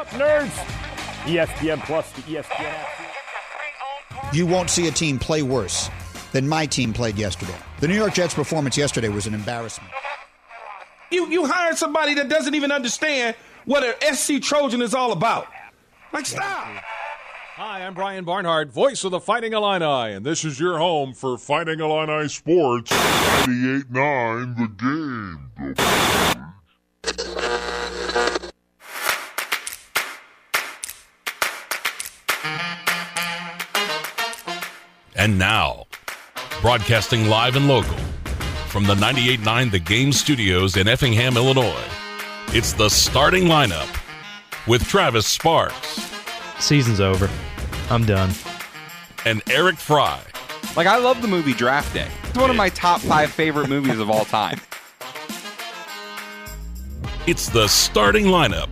up, nerds? ESPN Plus, the ESPN app. You won't see a team play worse than my team played yesterday. The New York Jets' performance yesterday was an embarrassment. You you hired somebody that doesn't even understand what an SC Trojan is all about. Like stop. Hi, I'm Brian Barnhart, voice of the Fighting Illini, and this is your home for Fighting Illini Sports 98.9 The Game. And now, broadcasting live and local from the 98.9 The Game studios in Effingham, Illinois, it's the starting lineup with Travis Sparks Season's over. I'm done. and Eric Fry. Like I love the movie Draft Day. It's one of my top five favorite movies of all time. It's the starting lineup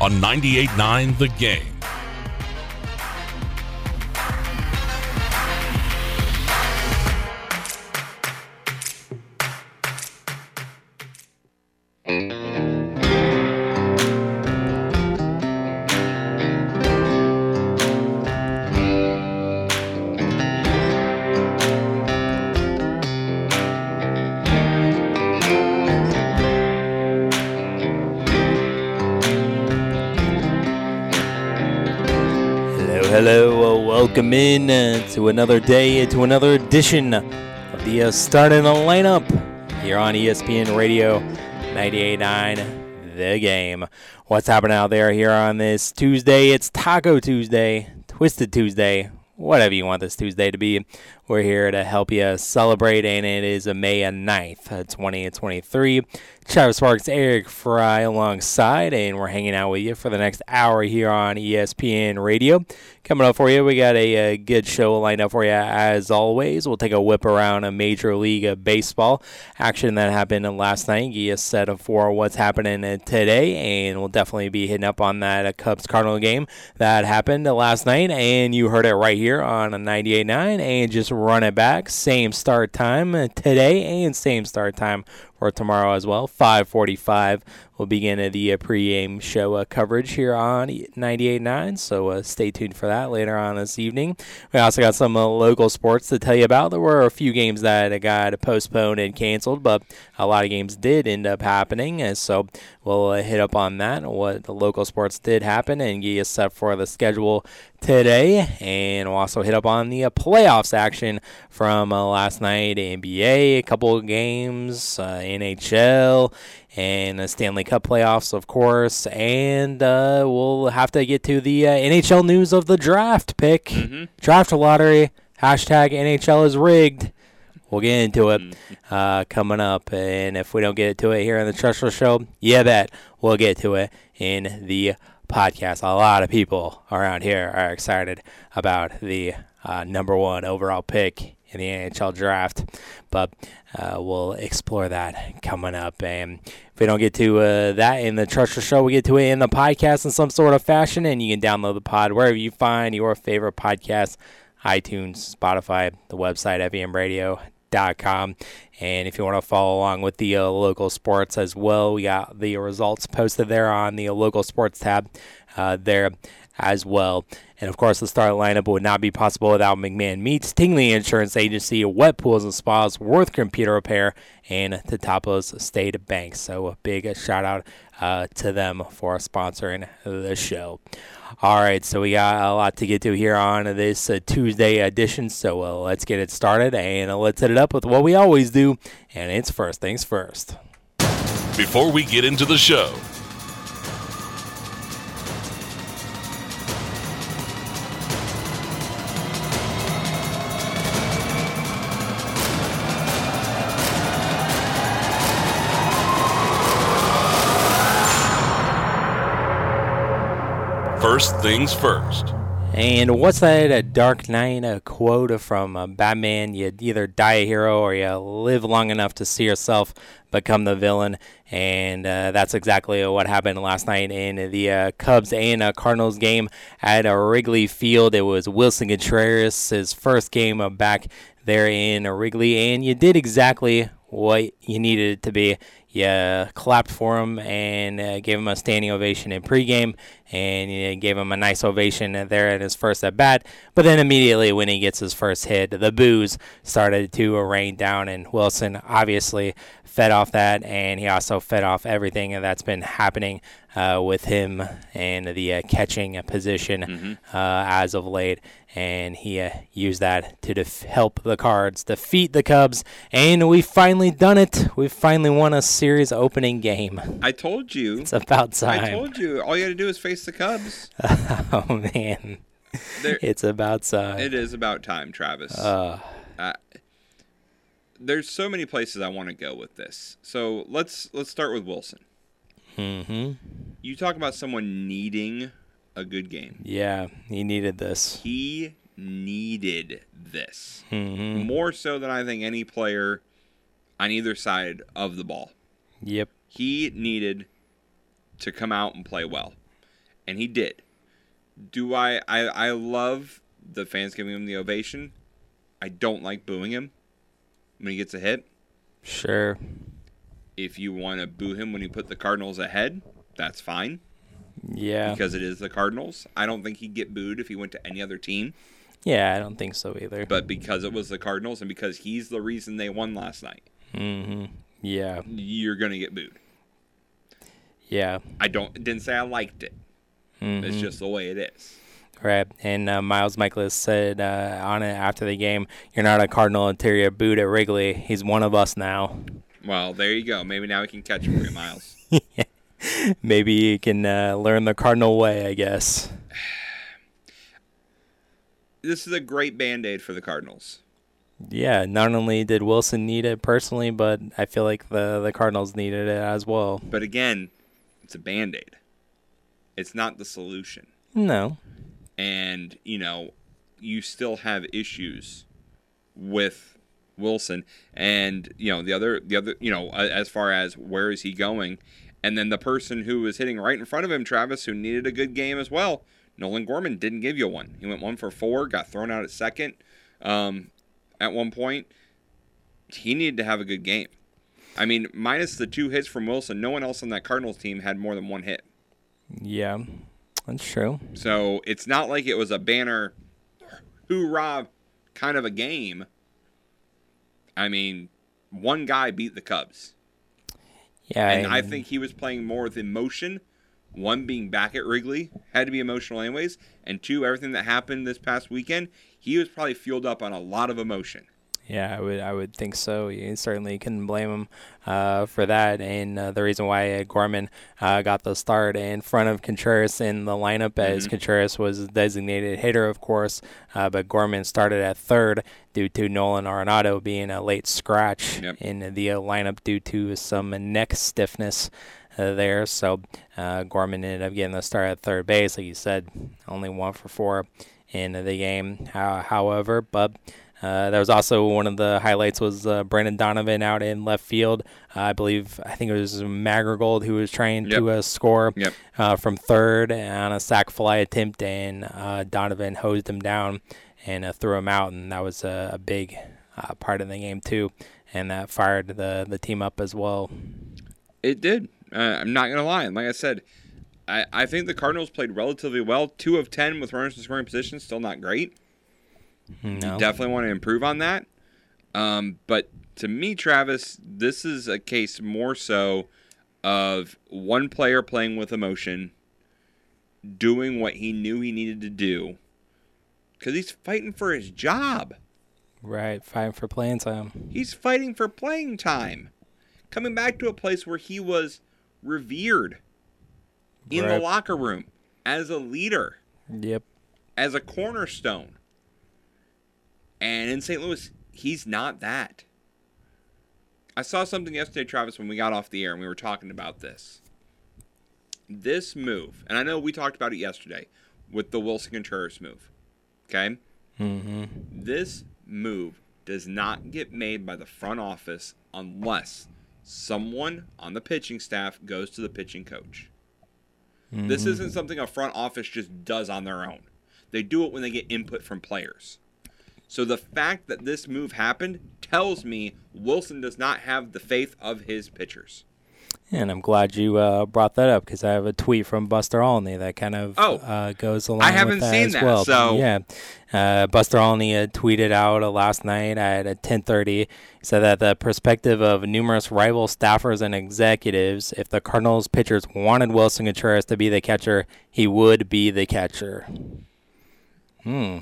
on 98.9 The Game. Welcome in uh, to another day, to another edition of the uh, Start in the Lineup here on ESPN Radio 98.9 The Game. What's happening out there here on this Tuesday? It's Taco Tuesday, Twisted Tuesday, whatever you want this Tuesday to be. We're here to help you celebrate, and it is a May 9th, uh, 2023. Travis Sparks, Eric Fry alongside, and we're hanging out with you for the next hour here on ESPN Radio. Coming up for you, we got a, uh good show lined up for you as always. We'll take a whip around a Major League of Baseball action that happened last night. Get set up for what's happening today, and we'll definitely be hitting up on that uh, Cubs Cardinal game that happened last night, and you heard it right here on 98.9, and just run it back. Same start time uh, today, and same start time for tomorrow as well. 5:45 will begin the uh, pregame show uh, coverage here on 98.9. So uh, stay tuned for that later on this evening. We also got some uh, local sports to tell you about. There were a few games that got postponed and canceled, but a lot of games did end up happening. And so we'll uh, hit up on that, what the local sports did happen, and get you set for the schedule today. And we'll also hit up on the playoffs action from last night NBA, a couple of games, NHL, and the Stanley Cup playoffs, of course. And uh, we'll have to get to the uh, NHL news of the draft pick, draft lottery. Hashtag NHL is rigged. We'll get into it uh, coming up. And if we don't get to it here in the Trustful Show, yeah, bet we'll get to it in the podcast. A lot of people around here are excited about the uh, number one overall pick in the NHL draft, but uh, we'll explore that coming up. And if we don't get to uh, that in the Trustful Show, we get to it in the podcast in some sort of fashion, and you can download the pod wherever you find your favorite podcast iTunes, Spotify, the website, FEMradio.com. And if you want to follow along with the uh, local sports as well, we got the results posted there on the local sports tab uh, there as well. And of course, the start lineup would not be possible without McMahon Meats, Tingley Insurance Agency, Wet Pools and Spas, Worth Computer Repair, and Teutopolis State Bank. So a big shout out uh, to them for sponsoring the show. All right, so we got a lot to get to here on this uh, Tuesday edition. So uh, let's get it started and let's hit it up with what we always do. And it's first things first. Before we get into the show, first things first. And what's that a Dark Knight a quote from uh, Batman? You either die a hero or you live long enough to see yourself become the villain. And uh, that's exactly what happened last night in the uh, Cubs and uh, Cardinals game at uh, Wrigley Field. It was Wilson Contreras, his first game back there in Wrigley. And you did exactly what you needed it to be. You clapped for him and uh, gave him a standing ovation in pregame, and you gave him a nice ovation there at his first at bat. But then immediately when he gets his first hit, the boos started to rain down, and Wilson obviously fed off that, and he also fed off everything that's been happening uh, with him and the uh, catching position Mm-hmm. uh, as of late. And he uh, used that to def- help the Cards defeat the Cubs, and we've finally done it. We've finally won a series opening game. I told you. It's about time. I told you. All you had to do is face the Cubs. oh man, There- it's about time. It is about time, Travis. Uh, Uh, there's so many places I want to go with this. So let's let's start with Wilson. Hmm You talk about someone needing a good game. Yeah, he needed this. He needed this hmm more so than I think any player on either side of the ball. Yep. He needed to come out and play well, and he did. Do I? I, I love the fans giving him the ovation. I don't like booing him when he gets a hit. Sure. If you want to boo him when he put the Cardinals ahead, that's fine Yeah. because it is the Cardinals. I don't think he'd get booed if he went to any other team, Yeah, I don't think so either. but because it was the Cardinals and because he's the reason they won last night, Mm-hmm. Yeah. you're gonna get booed. Yeah. I don't didn't say I liked it. It's Mhm. just the way it is. Right. And uh, Miles Mikolas said uh, on it after the game, "You're not a Cardinal interior booed at Wrigley. He's one of us now. Well, there you go. Maybe now we can catch him for you, Miles. Maybe you can uh, learn the Cardinal way, I guess." this is a great band aid for the Cardinals. Yeah. Not only did Wilson need it personally, but I feel like the the Cardinals needed it as well. But again, it's a band aid. It's not the solution. No. And, you know, you still have issues with Wilson and, you know, the other the other, you know, as far as where is he going? And then the person who was hitting right in front of him, Travis, who needed a good game as well, Nolan Gorman didn't give you one. He went one for four, got thrown out at second um, at one point. He needed to have a good game. I mean, minus the two hits from Wilson, no one else on that Cardinals team had more than one hit. Yeah. That's true. So it's not like it was a banner hoorah kind of a game. I mean, one guy beat the Cubs. Yeah. And I think he was playing more with emotion. One being back at Wrigley had to be emotional anyways, and two, everything that happened this past weekend, he was probably fueled up on a lot of emotion. Yeah, I would I would think so. You certainly couldn't blame him uh, for that. And uh, the reason why uh, Gorman uh, got the start in front of Contreras in the lineup, as Mm-hmm. Contreras was designated hitter, of course, uh, but Gorman started at third due to Nolan Arenado being a late scratch Yep. in the uh, lineup due to some neck stiffness. Uh, there, so uh, Gorman ended up getting the start at third base, like you said, only one for four in the game. Uh, however, but uh, there was also one of the highlights was uh, Brendan Donovan out in left field. Uh, I believe I think it was Madrigal who was trying to Yep. uh, score Yep. uh, from third on a sac fly attempt, and uh, Donovan hosed him down and uh, threw him out, and that was a, a big uh, part of the game too, and that fired the the team up as well. It did. Uh, I'm not gonna lie. Like I said, I, I think the Cardinals played relatively well. Two of ten with runners in scoring position, still not great. No. Definitely want to improve on that. Um, but to me, Travis, this is a case more so of one player playing with emotion, doing what he knew he needed to do, because he's fighting for his job. Right, fighting for playing time. He's fighting for playing time. Coming back to a place where he was revered in the locker room as a leader, Yep. as a cornerstone. And in St. Louis, he's not that. I saw something yesterday, Travis, when we got off the air and we were talking about this. This move, and I know we talked about it yesterday with the Wilson Contreras move. Okay? Mm-hmm. This move does not get made by the front office unless someone on the pitching staff goes to the pitching coach. This isn't something a front office just does on their own. They do it when they get input from players. So the fact that this move happened tells me Wilson does not have the faith of his pitchers. And I'm glad you uh, brought that up because I have a tweet from Buster Olney that kind of Oh. uh, goes along. I haven't with that seen as that, well. so- yeah, uh, Buster Olney tweeted out uh, last night at uh, 10:30. He said that the perspective of numerous rival staffers and executives, if the Cardinals pitchers wanted Wilson Contreras to be the catcher, he would be the catcher. Hmm,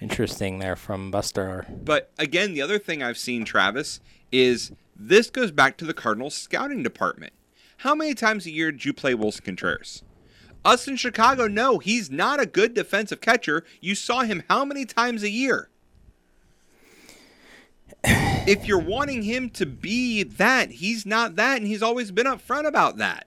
interesting there from Buster. But again, the other thing I've seen, Travis, is this goes back to the Cardinals scouting department. How many times a year did you play Wilson Contreras? Us in Chicago know he's not a good defensive catcher. You saw him how many times a year? If you're wanting him to be that, he's not that, and he's always been upfront about that.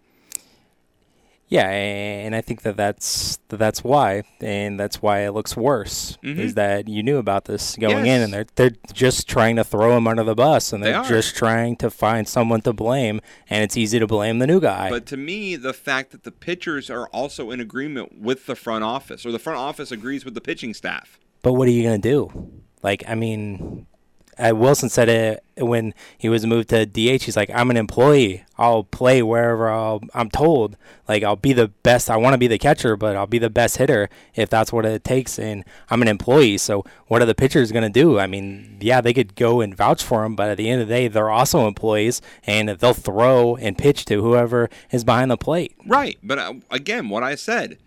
Yeah, and I think that that's that that's why, and that's why it looks worse. Is that you knew about this going in, Mm-hmm. And they're they're just trying to throw him under the bus, and They they're are. just trying to find someone to blame, and it's easy to blame the new guy. But to me, the fact that the pitchers are also in agreement with the front office, or the front office agrees with the pitching staff. But what are you gonna do? Like, I mean, uh, Wilson said it when he was moved to DH. He's like, I'm an employee. I'll play wherever I'll, I'm told. Like, I'll be the best. I want to be the catcher, but I'll be the best hitter if that's what it takes. And I'm an employee. So, what are the pitchers gonna do? I mean, yeah, they could go and vouch for him, but at the end of the day, they're also employees, and they'll throw and pitch to whoever is behind the plate. Right. But uh, again, what I said,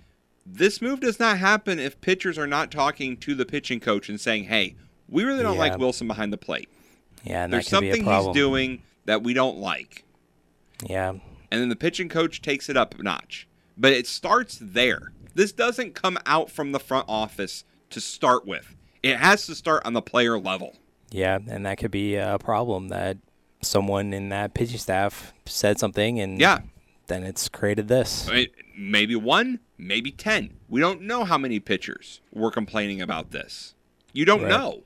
this move does not happen if pitchers are not talking to the pitching coach and saying, hey, we really don't Yeah. like Wilson behind the plate. Yeah, and There's that can be a something he's doing that we don't like. Yeah. And then the pitching coach takes it up a notch. But it starts there. This doesn't come out from the front office to start with, it has to start on the player level. Yeah, and that could be a problem that someone in that pitching staff said something and Yeah. then it's created this. Maybe one, maybe 10. We don't know how many pitchers were complaining about this. You don't Right. know.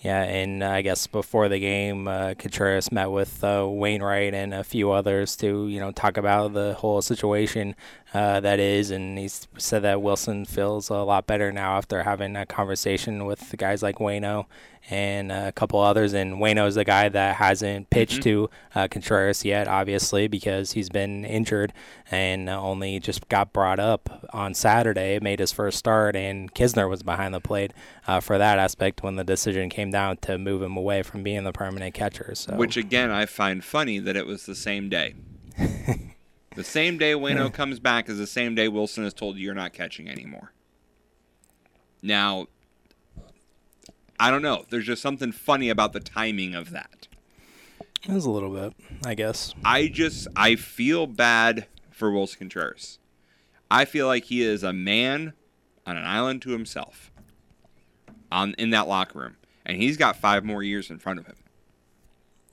Yeah, and I guess before the game, uh, Contreras met with uh, Wainwright and a few others to you know talk about the whole situation uh, that is, and he said that Wilson feels a lot better now after having a conversation with the guys like Wayno and a couple others. And Wayno's the guy that hasn't pitched to uh, Contreras yet, obviously because he's been injured and uh, only just got brought up on Saturday, made his first start, and Knizner was behind the plate uh, for that aspect when the decision came down to move him away from being the permanent catcher. So Which again, I find funny that it was the same day. the same day Wayno comes back is the same day Wilson is told you're not catching anymore. Now, I don't know. There's just something funny about the timing of that. it was a little bit, I guess. I just I feel bad for Wilson Contreras. I feel like he is a man on an island to himself. On in that locker room, and he's got five more years in front of him.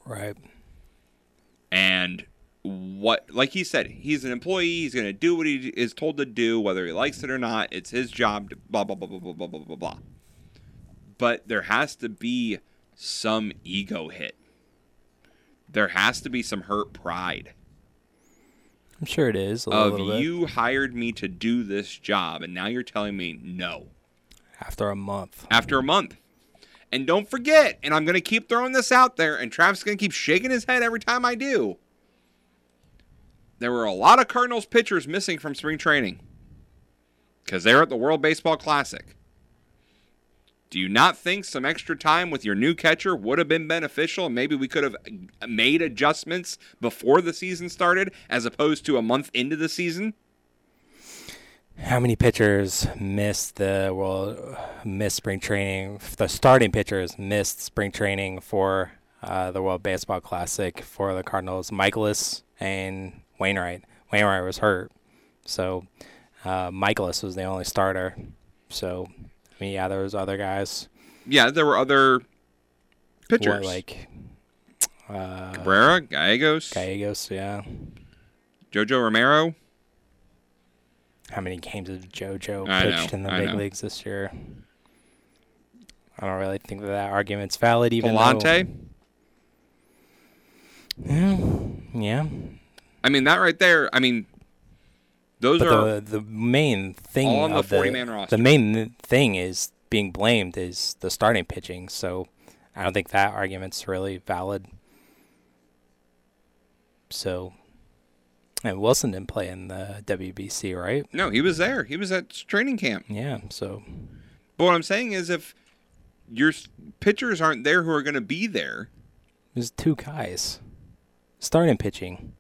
Right. And what, like he said, he's an employee. He's going to do what he is told to do, whether he likes it or not. It's his job to blah, blah, blah, blah, blah, blah, blah, blah, blah. But there has to be some ego hit. There has to be some hurt pride I'm sure it is a of you hired me to do this job, and now you're telling me no after a month. after a month. And don't forget, and I'm going to keep throwing this out there, and Travis is going to keep shaking his head every time I do. There were a lot of Cardinals pitchers missing from spring training because they're at the World Baseball Classic. Do you not think some extra time with your new catcher would have been beneficial? Maybe we could have made adjustments before the season started as opposed to a month into the season? How many pitchers missed the well missed spring training? The starting pitchers missed spring training for uh, the World Baseball Classic for the Cardinals. Mikolas and Wainwright. Wainwright was hurt, so uh, Mikolas was the only starter. So, I mean, yeah, there was other guys Yeah, there were other pitchers. were like uh, Cabrera, Gallegos, Gallegos. Yeah, Jojo Romero. how many games has JoJo know, pitched in the I big know. leagues this year? I don't really think that, that argument's valid. Even though, Pallante. yeah, I mean, that right there. I mean, those but are the the main thing all on the 40-man roster. the main thing is being blamed is the starting pitching. So I don't think that argument's really valid. So And Wilson didn't play in the WBC, right? No, he was there. He was at training camp. Yeah. So But what I'm saying is, if your pitchers aren't there who are going to be there, there's two guys starting pitching.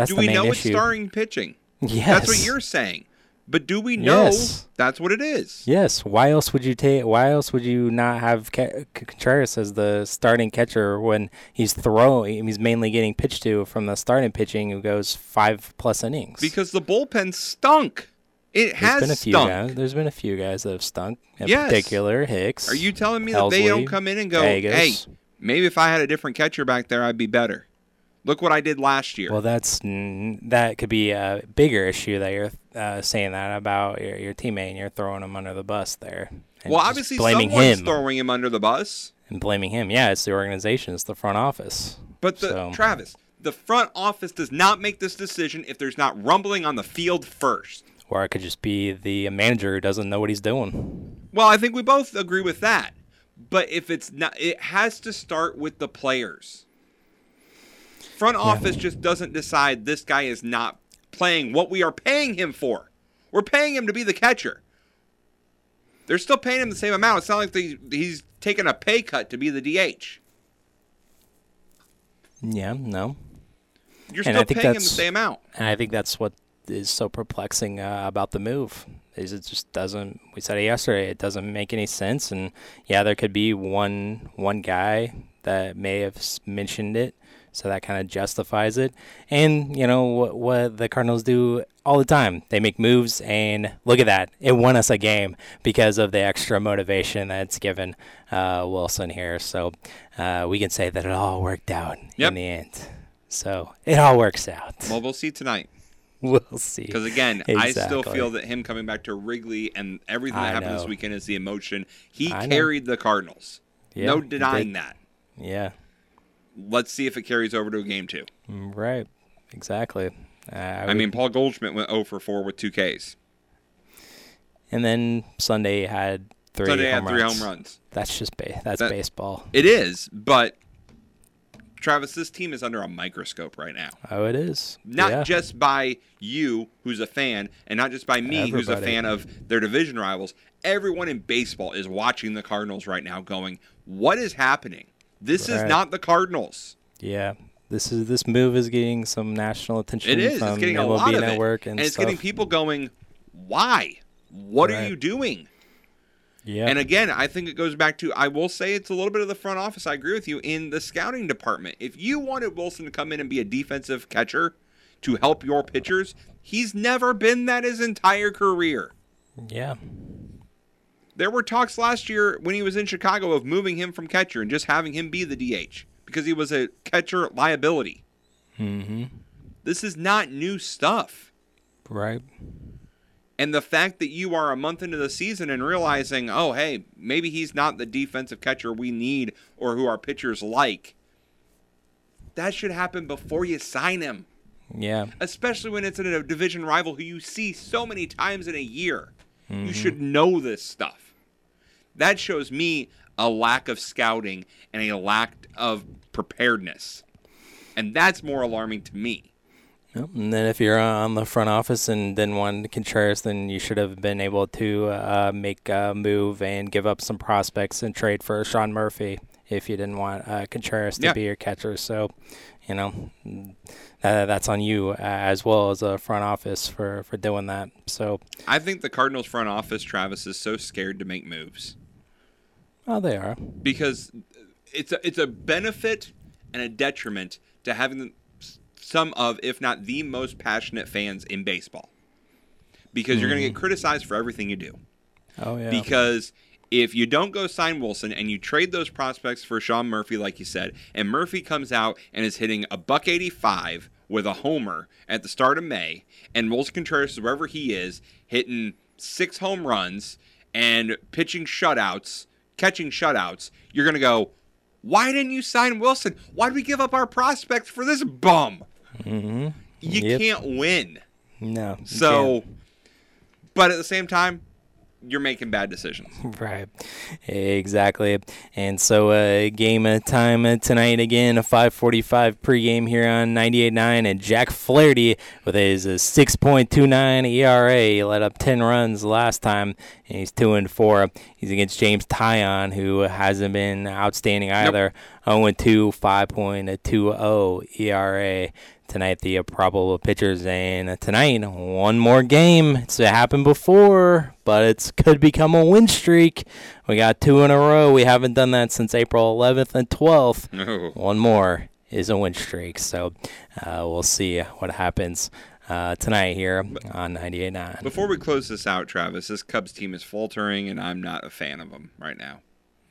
That's do we know issue. it's starting pitching? Yes. That's what you're saying. But do we know Yes. that's what it is? Yes. Why else would you take? Why else would you not have Ca- Contreras as the starting catcher when he's throwing? He's mainly getting pitched to from the starting pitching, who goes five plus innings. Because the bullpen stunk. It There's has been a few stunk. guys. There's been a few guys that have stunk. In Yes. particular, Hicks. Are you telling me that they don't come in and go, Vegas. hey, maybe if I had a different catcher back there, I'd be better? Look what I did last year. Well, that's that could be a bigger issue that you're uh, saying that about your, your teammate and you're throwing him under the bus there. well, obviously, blaming someone's him throwing him under the bus. and blaming him. Yeah, it's the organization, it's the front office. But the So- Travis, the front office does not make this decision if there's not rumbling on the field first. Or it could just be the manager who doesn't know what he's doing. Well, I think we both agree with that. But if it's not, it has to start with the players. Front office just doesn't decide this guy is not playing what we are paying him for. We're paying him to be the catcher. They're still paying him the same amount. It's not like they, he's taking a pay cut to be the DH. Yeah, no. You're And still I think paying him the same amount. And I think that's what is so perplexing uh, about the move. Is it just doesn't? We said it yesterday. It doesn't make any sense. And yeah, there could be one one guy that may have mentioned it, so that kind of justifies it. And you know what, what the Cardinals do all the time? They make moves, and look at that! It won us a game because of the extra motivation that's given uh, Wilson here. So uh, we can say that it all worked out Yep. in the end. So it all works out. Well, we'll see tonight. We'll see. Because again, I still feel that him coming back to Wrigley and everything that I happened this weekend is the emotion. He I know. carried the Cardinals. Yeah, no denying that. Yeah, Let's see if it carries over to a game two. right. Exactly. Uh, I, would- mean, Paul Goldschmidt went 0 for 4 with two Ks. and then Sunday had three. Sunday home had three runs. home runs. That's just ba- that's That- baseball. It is, but Travis, this team is under a microscope right now. Oh, it is. Not yeah. just by you, who's a fan, and not just by me, who's a fan of their division rivals. Everyone in baseball is watching the Cardinals right now, going, "What is happening? This is not the Cardinals." Yeah. This is this move is getting some national attention It is. from It's getting a MLB lot of Network it, and, and it's getting people going, "Why? What are you doing?" Yeah. And again, I think it goes back to I will say it's a little bit of the front office. I agree with you in the scouting department. If you wanted Wilson to come in and be a defensive catcher to help your pitchers, he's never been that his entire career. yeah. There were talks last year when he was in Chicago of moving him from catcher and just having him be the DH because he was a catcher liability. Mm-hmm. This is not new stuff. Right. And the fact that you are a month into the season and realizing, oh, hey, maybe he's not the defensive catcher we need or who our pitchers like, that should happen before you sign him, Yeah. especially when it's in a division rival who you see so many times in a year. You should know this stuff. That shows me a lack of scouting and a lack of preparedness. And that's more alarming to me. Yep. And then if you're on the front office and didn't want Contreras, then you should have been able to uh, make a move and give up some prospects and trade for Sean Murphy if you didn't want uh, Contreras to Yeah. be your catcher. So, you know, that, that's on you uh, as well as a front office for, for doing that. So, I think the Cardinals front office, Travis, is so scared to make moves. Oh, they are. because it's a, it's a benefit and a detriment to having some of, if not the most passionate fans in baseball. Because you're going to get hmm. criticized for everything you do. Oh, yeah. Because if you don't go sign Wilson and you trade those prospects for Sean Murphy, like you said, and Murphy comes out and is hitting a buck 85 with a homer at the start of May, and Wilson Contreras, wherever he is, hitting six home runs and pitching shutouts, catching shutouts, you're going to go, why didn't you sign Wilson? Why did we give up our prospects for this bum? mm-hmm. You Yep. can't win. No. So, can't. but at the same time, you're making bad decisions. Right, exactly. And so, uh, game time uh, tonight again, a 5:45 pregame here on 98.9, and Jack Flaherty with his uh, 6.29 ERA he let up 10 runs last time, and he's two and four. He's against James Taillon, who hasn't been outstanding either. Nope. 0 2, 5.20 ERA tonight the probable pitchers and tonight one more game it's happened before but it could become a win streak we got two in a row we haven't done that since april 11th and 12th no. one more is a win streak so uh, we'll see what happens uh, tonight here on 98.9 before we close this out travis this cubs team is faltering and i'm not a fan of them right now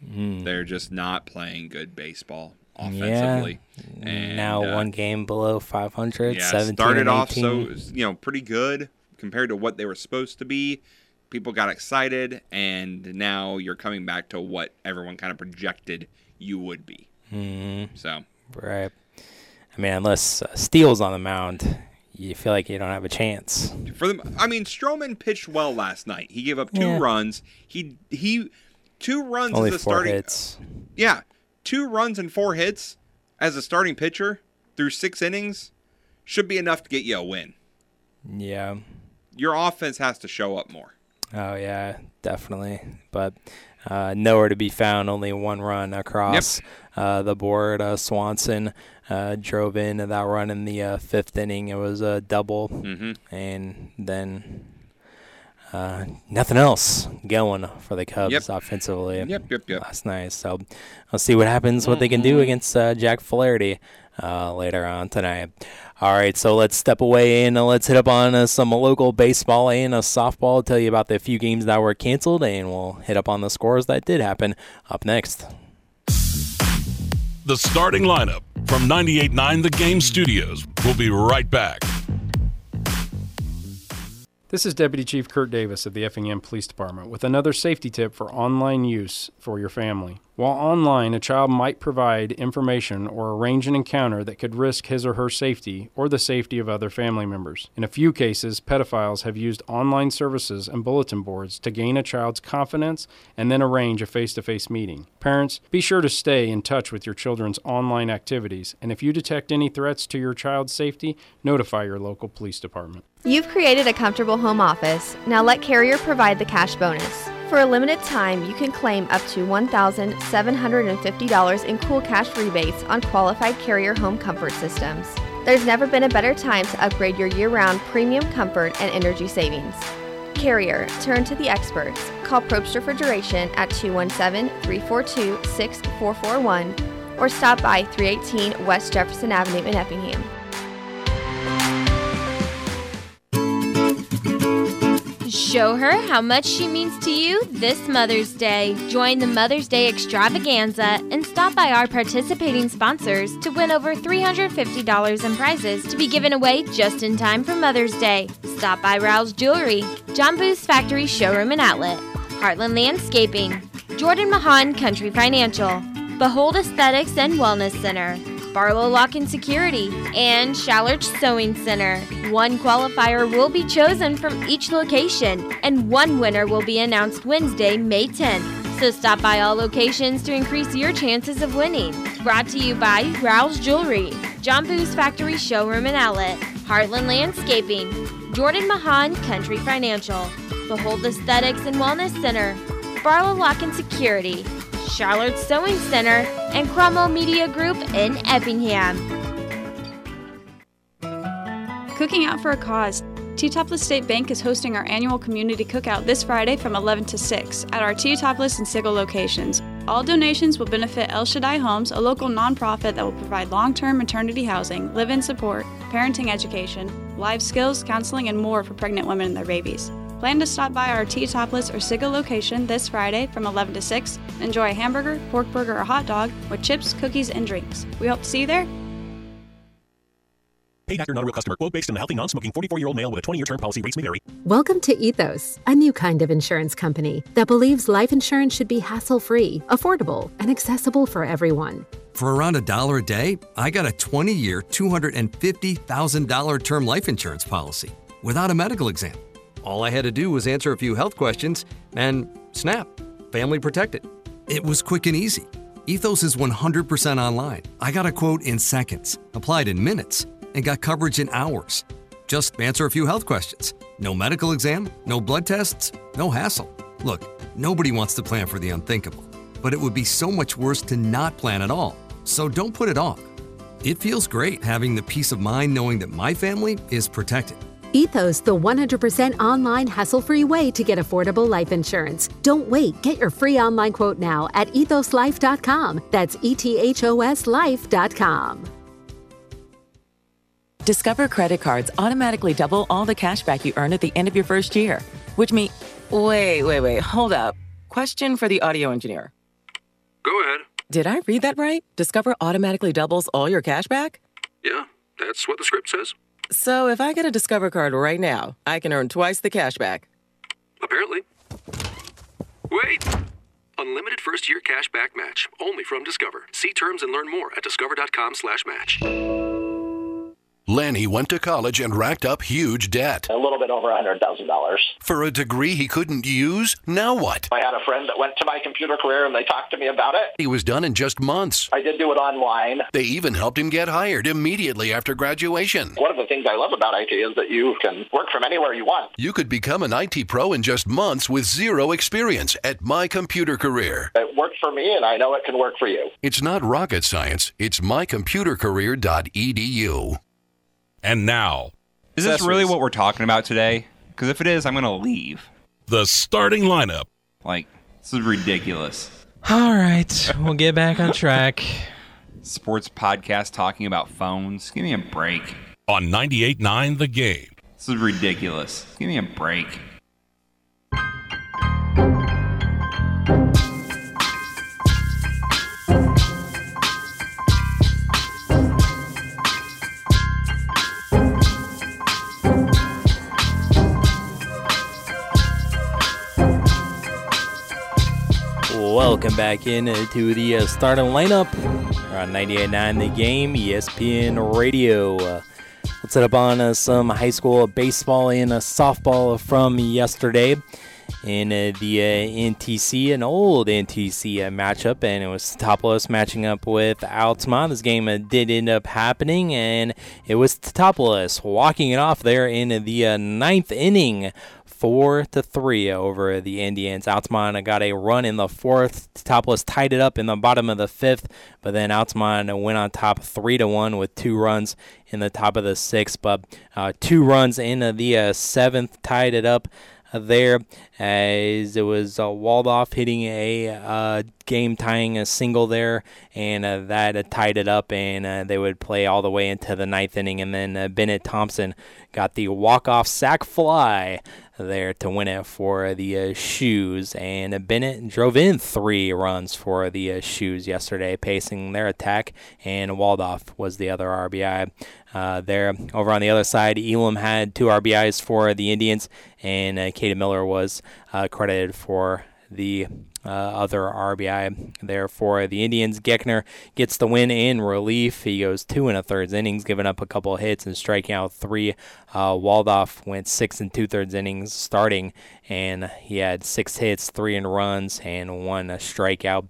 mm. they're just not playing good baseball offensively. Yeah. And, now uh, one game below 500. Yeah, 17 started off so you know pretty good compared to what they were supposed to be. People got excited, and now you're coming back to what everyone kind of projected you would be. Mm-hmm. So right. I mean, unless uh, Steele's on the mound, you feel like you don't have a chance. For them, I mean, Stroman pitched well last night. He gave up two Yeah. runs. He he, two runs Only as a four starting. hits. Yeah, two runs and four hits as a starting pitcher through six innings should be enough to get you a win. Yeah. Your offense has to show up more. Oh yeah, definitely. But uh, nowhere to be found. Only one run across uh, the board. Uh, Swanson uh, drove in that run in the uh, fifth inning. It was a double, Mhm. and then uh, nothing else going for the Cubs Yep. offensively. Yep, yep, yep. Last night, so I'll see what happens. What they can do against uh, Jack Flaherty uh, later on tonight. All right, so let's step away and let's hit up on uh, some local baseball and uh, softball. Tell you about the few games that were canceled, and we'll hit up on the scores that did happen up next. The starting lineup from 98.9 The Game Studios. We'll be right back. This is Deputy Chief Kurt Davis of the Effingham Police Department with another safety tip for online use for your family. While online, a child might provide information or arrange an encounter that could risk his or her safety or the safety of other family members. In a few cases, pedophiles have used online services and bulletin boards to gain a child's confidence and then arrange a face to face meeting. Parents, be sure to stay in touch with your children's online activities, and if you detect any threats to your child's safety, notify your local police department. You've created a comfortable home office. Now let Carrier provide the cash bonus. For a limited time, you can claim up to $1,750 in cool cash rebates on qualified Carrier home comfort systems. There's never been a better time to upgrade your year round premium comfort and energy savings. Carrier, turn to the experts. Call Probst Refrigeration at 217 342 6441 or stop by 318 West Jefferson Avenue in Effingham. Show her how much she means to you this Mother's Day. Join the Mother's Day extravaganza and stop by our participating sponsors to win over $350 in prizes to be given away just in time for Mother's Day. Stop by Rouse Jewelry, John Boos Factory Showroom and Outlet, Heartland Landscaping, Jordan Mahan Country Financial, Behold Aesthetics and Wellness Center, Barlow Lock and Security, and Shallard Sewing Center. One qualifier will be chosen from each location, and one winner will be announced Wednesday, May 10th. So stop by all locations to increase your chances of winning. Brought to you by Rouse Jewelry, John Boos Factory Showroom and Outlet, Heartland Landscaping, Jordan Mahan Country Financial, Behold Aesthetics and Wellness Center, Barlow Lock and Security, Charlotte Sewing Center, and Cromwell Media Group in Effingham. Cooking out for a cause. Teutopolis State Bank is hosting our annual community cookout this Friday from 11 to 6 at our Teutopolis and Sigel locations. All donations will benefit El Shaddai Homes, a local nonprofit that will provide long term maternity housing, live in support, parenting education, life skills, counseling, and more for pregnant women and their babies. Plan to stop by our Teutopolis or Sigel location this Friday from 11 to 6. Enjoy a hamburger, pork burger, or hot dog with chips, cookies, and drinks. We hope to see you there. Paid actor, not a real customer. Quote based on a healthy, non-smoking 44-year-old male with a 20-year term policy. Rates may vary. Welcome to Ethos, a new kind of insurance company that believes life insurance should be hassle free, affordable, and accessible for everyone. For around a dollar a day, I got a 20 year, $250,000 term life insurance policy without a medical exam. All I had to do was answer a few health questions and snap, family protected. It was quick and easy. Ethos is 100% online. I got a quote in seconds, applied in minutes, and got coverage in hours. Just answer a few health questions. No medical exam, no blood tests, no hassle. Look, nobody wants to plan for the unthinkable, but it would be so much worse to not plan at all. So don't put it off. It feels great having the peace of mind knowing that my family is protected. Ethos, the 100% online hassle free way to get affordable life insurance. Don't wait. Get your free online quote now at ethoslife.com. That's E T H O S life.com. Discover credit cards automatically double all the cash back you earn at the end of your first year, which means. Wait, wait, wait, hold up. Question for the audio engineer. Go ahead. Did I read that right? Discover automatically doubles all your cash back? Yeah, that's what the script says. So if I get a Discover card right now, I can earn twice the cash back. Apparently. Wait! Unlimited first year cash back match. Only from Discover. See terms and learn more at discover.com slash match. Lanny went to college and racked up huge debt. A little bit over $100,000. For a degree he couldn't use? Now what? I had a friend that went to my computer career and they talked to me about it. He was done in just months. I did do it online. They even helped him get hired immediately after graduation. One of the things I love about IT is that you can work from anywhere you want. You could become an IT pro in just months with zero experience at My Computer Career. It worked for me and I know it can work for you. It's not rocket science, it's mycomputercareer.edu. And now, Is this really what we're talking about today? Because if it is, I'm going to leave. the starting lineup. Like, this is ridiculous. All right, we'll get back on track. Sports podcast talking about phones. Give me a break. On 98.9 The Game. This is ridiculous. Give me a break. Welcome back in to the uh, starting lineup We're on 98.9 The Game, ESPN Radio. Uh, let's set up on uh, some high school baseball and uh, softball from yesterday in uh, the uh, NTC, an old NTC matchup, and it was Teutopolis matching up with Altamont. This game did end up happening, and it was Teutopolis walking it off there in the ninth inning four to three over the Indians. Altamont got a run in the fourth. Topless tied it up in the bottom of the fifth, but then Altamont went on top three to one with two runs in the top of the sixth. But uh, two runs in the uh, seventh tied it up there as it was uh, Waldoff hitting a uh, game tying a single there, and uh, that uh, tied it up, and uh, they would play all the way into the ninth inning, and then uh, Bennett Thompson got the walk off sac fly there to win it for the uh, Shoes, and Bennett drove in three runs for the uh, Shoes yesterday, pacing their attack, and Waldoff was the other RBI. Uh, there over on the other side, Elam had two RBIs for the Indians, and uh, Katie Miller was uh, credited for the uh, other RBI there for the Indians. Geckner gets the win in relief. He goes two and a thirds innings, giving up a couple of hits and striking out three. Uh, Waldoff went six and two thirds innings starting, and he had six hits, three in runs, and one strikeout.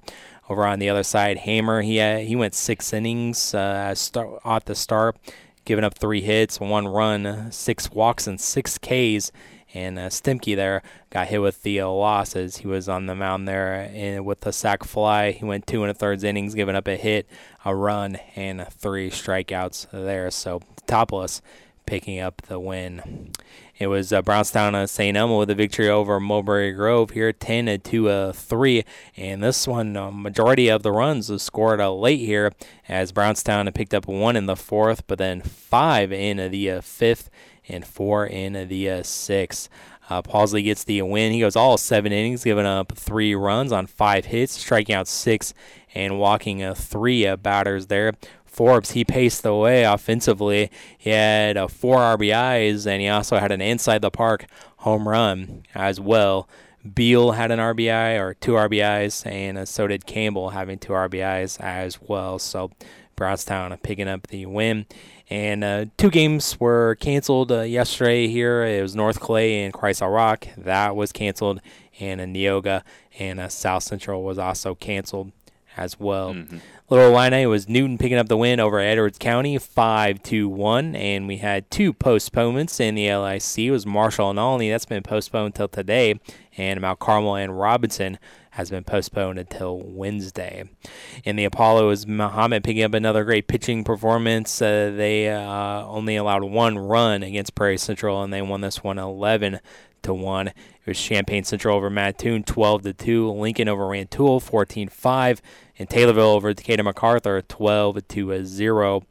Over on the other side, Hammer he had, he went six innings uh, start, at the start, giving up three hits, one run, six walks, and six Ks and uh, Stimke there got hit with the uh, loss as he was on the mound there and with the sac fly. He went two and a thirds innings, giving up a hit, a run, and three strikeouts there. So topless picking up the win. It was uh, Brownstown uh, St. Elmo with a victory over Mulberry Grove here, 10 to uh, 3. And this one, uh, majority of the runs was scored uh, late here as Brownstown picked up one in the fourth, but then five in the uh, fifth and four in the uh, sixth. Uh, Pausley gets the win. He goes all seven innings, giving up three runs on five hits, striking out six and walking uh, three uh, batters there. Forbes, he paced the way offensively. He had uh, four RBIs, and he also had an inside the park home run as well. Beal had an RBI or two RBIs, and uh, so did Campbell having two RBIs as well. So Brownstown picking up the win. And uh, two games were canceled uh, yesterday here. It was North Clay and Christ Rock. That was canceled. And uh, Neoga and uh, South Central was also canceled as well. Little Illini was Newton picking up the win over Edwards County, five to one, and we had two postponements in the LIC. It was Marshall and Olney that's been postponed till today, and Mount Carmel and Robinson has been postponed until Wednesday. In the Apollo is Mahomet picking up another great pitching performance. Uh, they uh, only allowed one run against Prairie Central, and they won this one 11 to one. It was Champaign Central over Mattoon, 12 to two. Lincoln over Rantoul, 14-5, and Taylorville over Decatur MacArthur, 12 to zero.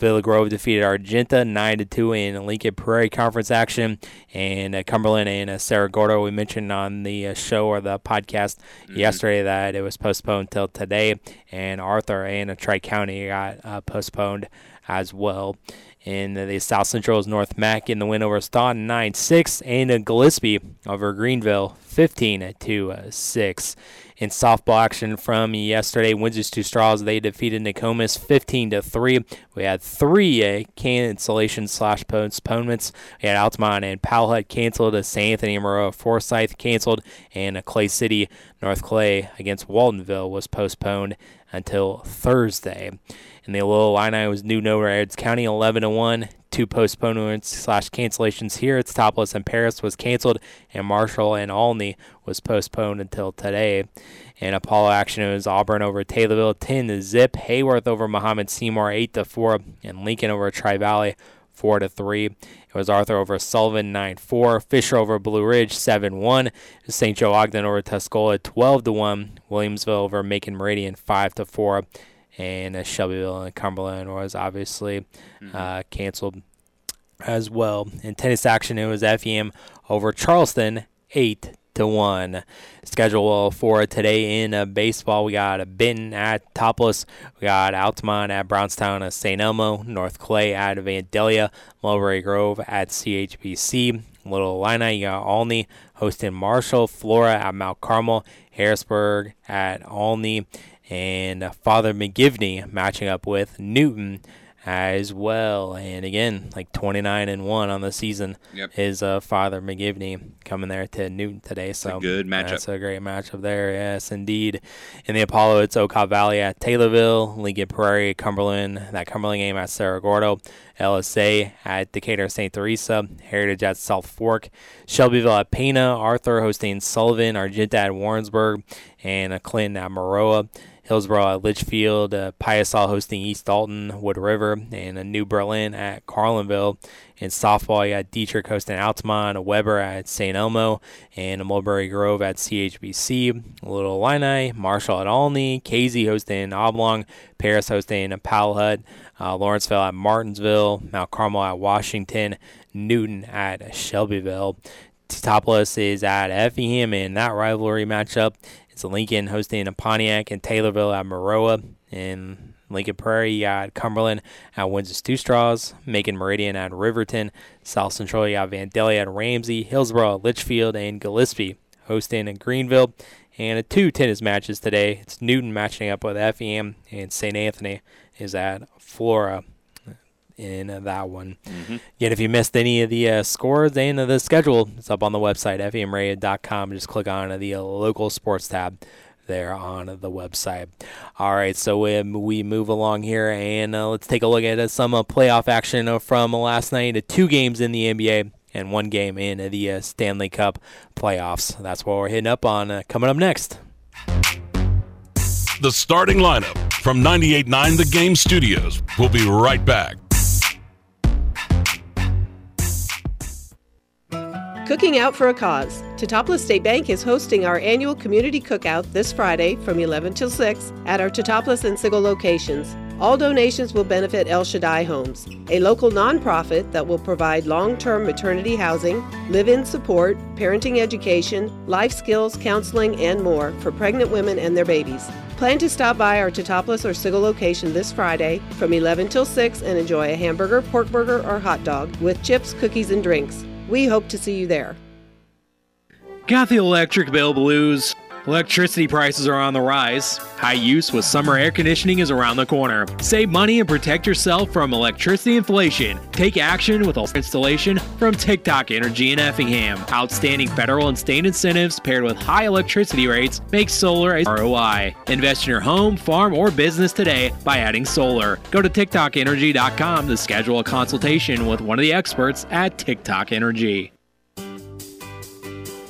Villa Grove defeated Argenta 9 to 2 in Lincoln Prairie Conference action. And uh, Cumberland and uh, Cerro Gordo, we mentioned on the uh, show or the podcast yesterday that it was postponed till today. And Arthur and Tri County got uh, postponed as well. In the South Central is North Mac in the win over Staunton 9 6. And Gillespie over Greenville 15 to 6 in softball action from yesterday. Windsor Stew-Stras they defeated Nokomis 15 to three. We had three uh, cancellations slash postponements. We had Altamont and Powell canceled. Uh, St. Anthony Maroa Forsyth canceled, and uh, Clay City North Clay against Waldenville was postponed until Thursday. And the Little Illini was New over Edwards County 11 to one. Two postponements slash cancellations here. It's Teutopolis and Paris was canceled, and Marshall and Olney was postponed until today. And Apollo action it was Auburn over Taylorville 10 to zip. Heyworth over Mahomet Seymour 8 to 4, and Lincoln over Tri Valley 4 to 3. It was Arthur over Sullivan 9 4. Fisher over Blue Ridge 7 1. St. Joe Ogden over Tuscola 12 to 1. Williamsville over Macon Meridian 5 to 4 and uh, Shelbyville and Cumberland was obviously uh, canceled as well. In tennis action, it was FEM over Charleston, eight to one. Schedule for today in uh, baseball, we got a Benton at Teutopolis, we got Altamont at Brownstown at St. Elmo, North Clay at Vandalia, Mulberry Grove at CHBC. Little Illini, you got Olney hosting Marshall, Flora at Mount Carmel, Harrisburg at Olney, and uh, Father McGivney matching up with Newton as well. And again, like 29 and 1 on the season Yep. is uh, Father McGivney coming there to Newton today. So good matchup. That's a great matchup there. Yes, indeed. In the Apollo, it's Okaw Valley at Taylorville, Lincoln Prairie, Cumberland. That Cumberland game at Cerro Gordo. LSA at Decatur St. Teresa, Heritage at South Fork, Shelbyville at Pana, Arthur hosting Sullivan, Argenta at Warrensburg, and Clinton at Maroa. Hillsboro at Litchfield, uh, hosting East Dalton, Wood River, and a New Berlin at Carlinville. In softball, you got Dieterich hosting Altamont, Weber at St. Elmo, and Mulberry Grove at CHBC. Little Illini, Marshall at Olney, Casey hosting Oblong, Paris hosting Powell Hut, uh, Lawrenceville at Martinsville, Mount Carmel at Washington, Newton at Shelbyville. Teutopolis is at Effingham in that rivalry matchup. Lincoln hosting a Pontiac and Taylorville at Maroa. In Lincoln Prairie, you got Cumberland at Windsor Stew-Stras, Macon Meridian at Riverton, South Central, you got Vandalia at Ramsey, Hillsboro at Litchfield, and Gillespie hosting in Greenville. And two tennis matches today. It's Newton matching up with Effingham, and St. Anthony is at Flora in uh, that one. Yet, if you missed any of the uh, scores and uh, the schedule, it's up on the website, femradio.com. Just click on the uh, local sports tab there on the website. All right, so um, we move along here and uh, let's take a look at uh, some uh, playoff action uh, from last night. Uh, two games in the NBA and one game in uh, the uh, Stanley Cup playoffs. That's what we're hitting up on uh, coming up next. The starting lineup from 98.9 The Game Studios. We'll be right back. Cooking out for a cause. Teutopolis State Bank is hosting our annual community cookout this Friday from 11 till 6 at our Teutopolis and Sigel locations. All donations will benefit El Shaddai Homes, a local nonprofit that will provide long term maternity housing, live in support, parenting education, life skills, counseling, and more for pregnant women and their babies. Plan to stop by our Teutopolis or Sigel location this Friday from 11 till 6 and enjoy a hamburger, pork burger, or hot dog with chips, cookies, and drinks. We hope to see you there. Got the electric bill blues? Electricity prices are on the rise. High use with summer air conditioning is around the corner. Save money and protect yourself from electricity inflation. Take action with a installation from TikTok Energy in Effingham. Outstanding federal and state incentives paired with high electricity rates make solar a ROI. Invest in your home, farm, or business today by adding solar. Go to TikTokenergy.com to schedule a consultation with one of the experts at TikTok Energy.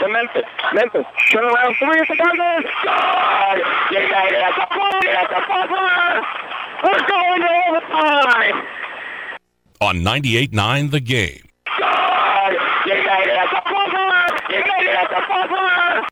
To Memphis. Memphis, turn around three at the Douglas. God, you got it at the buzzer, at the buzzer. We're going to overtime. On 98.9 The Game. God, you got it at the buzzer. You got it at the buzzer.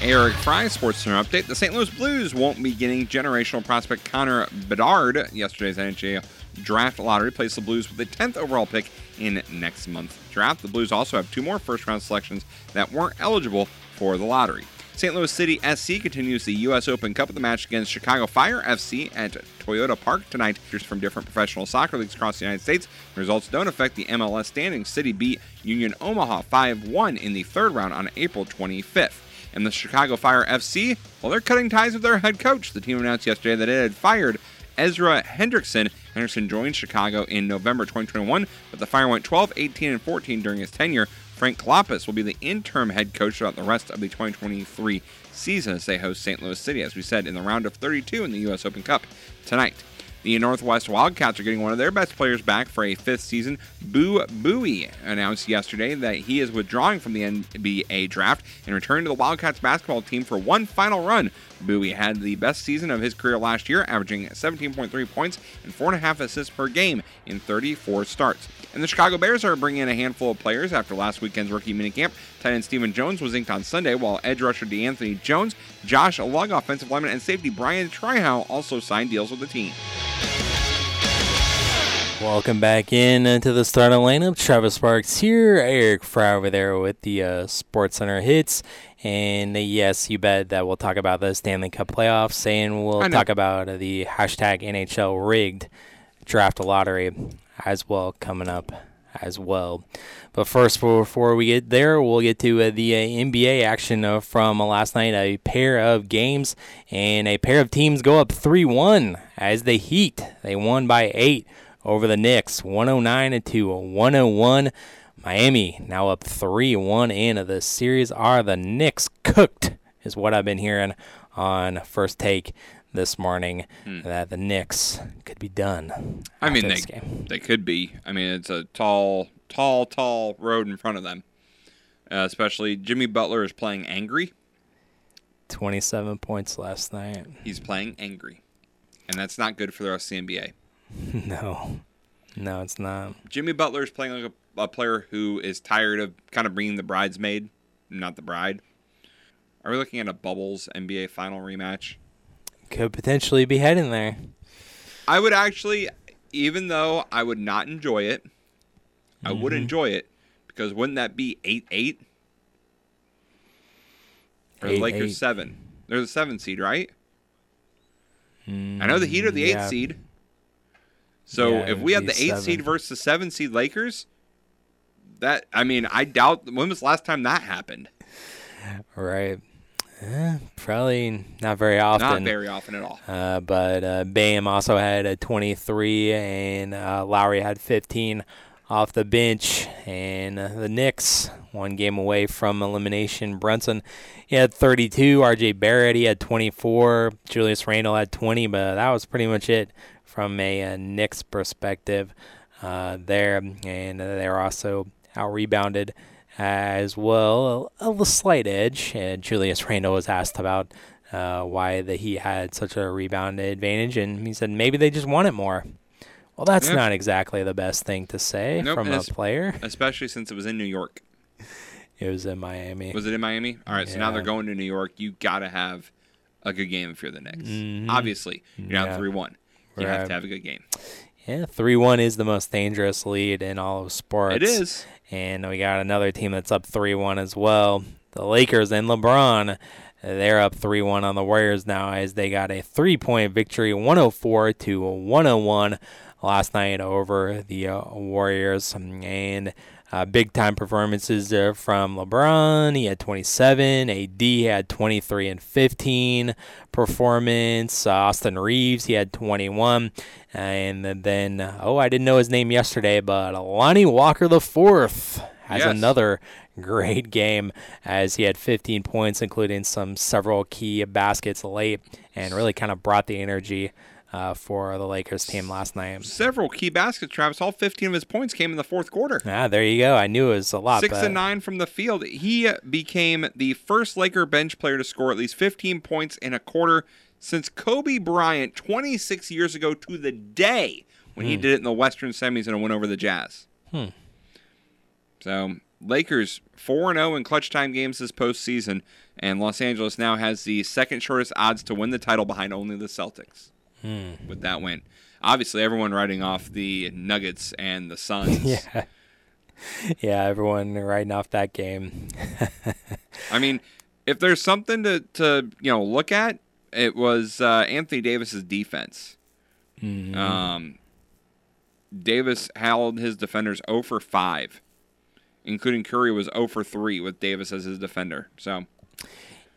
Eric Fry, Sports Center update. The St. Louis Blues won't be getting generational prospect Connor Bedard. Yesterday's NHL draft lottery place the Blues with the 10th overall pick in next month's draft. The Blues also have two more first round selections that weren't eligible for the lottery. St. Louis City SC continues the U.S. Open Cup with the match against Chicago Fire FC at Toyota Park tonight. Just from different professional soccer leagues across the United States. The results don't affect the MLS standings. City beat Union Omaha 5 1 in the third round on April 25th. And the Chicago Fire FC, well, they're cutting ties with their head coach. The team announced yesterday that it had fired Ezra Hendrickson. Henderson joined Chicago in November 2021, but the Fire went 12, 18, and 14 during his tenure. Frank Klopas will be the interim head coach throughout the rest of the 2023 season as they host St. Louis City, as we said, in the round of 32 in the U.S. Open Cup tonight. The Northwest Wildcats are getting one of their best players back for a fifth season. Boo Buie announced yesterday that he is withdrawing from the NBA draft and returning to the Wildcats basketball team for one final run. Buie had the best season of his career last year, averaging 17.3 points and 4.5 assists per game in 34 starts. And the Chicago Bears are bringing in a handful of players after last weekend's rookie minicamp. Tight end Stephen Jones was inked on Sunday, while edge rusher DeAnthony Jones, Josh Lugg, offensive lineman, and safety Brian Trihow also signed deals with the team. Welcome back in into the starting lineup. Travis Sparks here, Eric Fry over there with the uh, Sports Center hits. And uh, yes, you bet that we'll talk about the Stanley Cup playoffs and we'll talk about uh, the hashtag NHL rigged draft lottery as well coming up as well. But first, before we get there, we'll get to uh, the uh, NBA action uh, from last night. A pair of games and a pair of teams go up 3 1 as the Heat. They won by 8 over the Knicks, 109 to 101. Miami now up 3 1 in the series. Are the Knicks cooked? Is what I've been hearing on first take this morning Hmm. that the Knicks could be done. I mean, they, they could be. I mean, it's a tall, tall, tall road in front of them. Uh, especially Jimmy Butler is playing angry. 27 points last night. He's playing angry. And that's not good for the rest of the NBA. no, no, it's not. Jimmy Butler is playing like a, a player who is tired of kind of being the bridesmaid, not the bride. Are we looking at a Bubbles NBA final rematch? Could potentially be heading there. I would actually, even though I would not enjoy it, I would Mhm. enjoy it because wouldn't that be 8 8? Or the Lakers 8-8. 7? They're the 7 seed, right? I know the Heat are the 8 yeah. seed. So Yeah, if we had the 8 seven. seed versus the 7 seed Lakers, that, I mean, I doubt, when was the last time that happened? Right. Eh, probably not very often. Not very often at all. Uh, but uh, Bam also had a 23, and uh, Lowry had 15 off the bench. And uh, the Knicks, one game away from elimination. Brunson, he had 32. R.J. Barrett, he had 24. Julius Randle had 20, but that was pretty much it from a, uh Knicks perspective uh, there. And they were also out rebounded as well. A, a slight edge. And Julius Randle was asked about uh, why that he had such a rebound advantage, and he said maybe they just want it more. Well, that's Yeah. not exactly the best thing to say Nope, from a player. especially since it was in New York. It was in Miami. Was it in Miami? All right, so now they're going to New York. You got to have a good game if you're the Knicks. Mhm. Obviously, you're down three one. You have to have a good game. Yeah, three one is the most dangerous lead in all of sports. It is. And we got another team that's up three one as well. The Lakers and LeBron. They're up three one on the Warriors now as they got a three point victory, one oh four to one oh one last night over the uh, Warriors. And uh, big time performances there from LeBron. He had 27. AD had 23 and 15 performance. Uh, Austin Reaves he had 21. And then oh I didn't know his name yesterday, but Lonnie Walker the fourth has Yes. another great game as he had 15 points, including some several key baskets late, and really kind of brought the energy uh, for the Lakers team last night. Several key baskets, Travis. All 15 of his points came in the fourth quarter. Ah, there you go. I knew it was a lot. Six but and nine from the field. He became the first Laker bench player to score at least 15 points in a quarter since Kobe Bryant 26 years ago to the day when he Hmm. did it in the Western semis in a win over the Jazz. Hmm. So Lakers 4 0 in clutch time games this postseason, and Los Angeles now has the second shortest odds to win the title behind only the Celtics Hmm. with that win. Obviously, everyone writing off the Nuggets and the Suns. yeah. Yeah, everyone writing off that game. I mean, if there's something to, to you know look at, it was uh, Anthony Davis's defense. Mhm. Um, Davis held his defenders 0 for 5, including Curry was 0 for 3 with Davis as his defender. So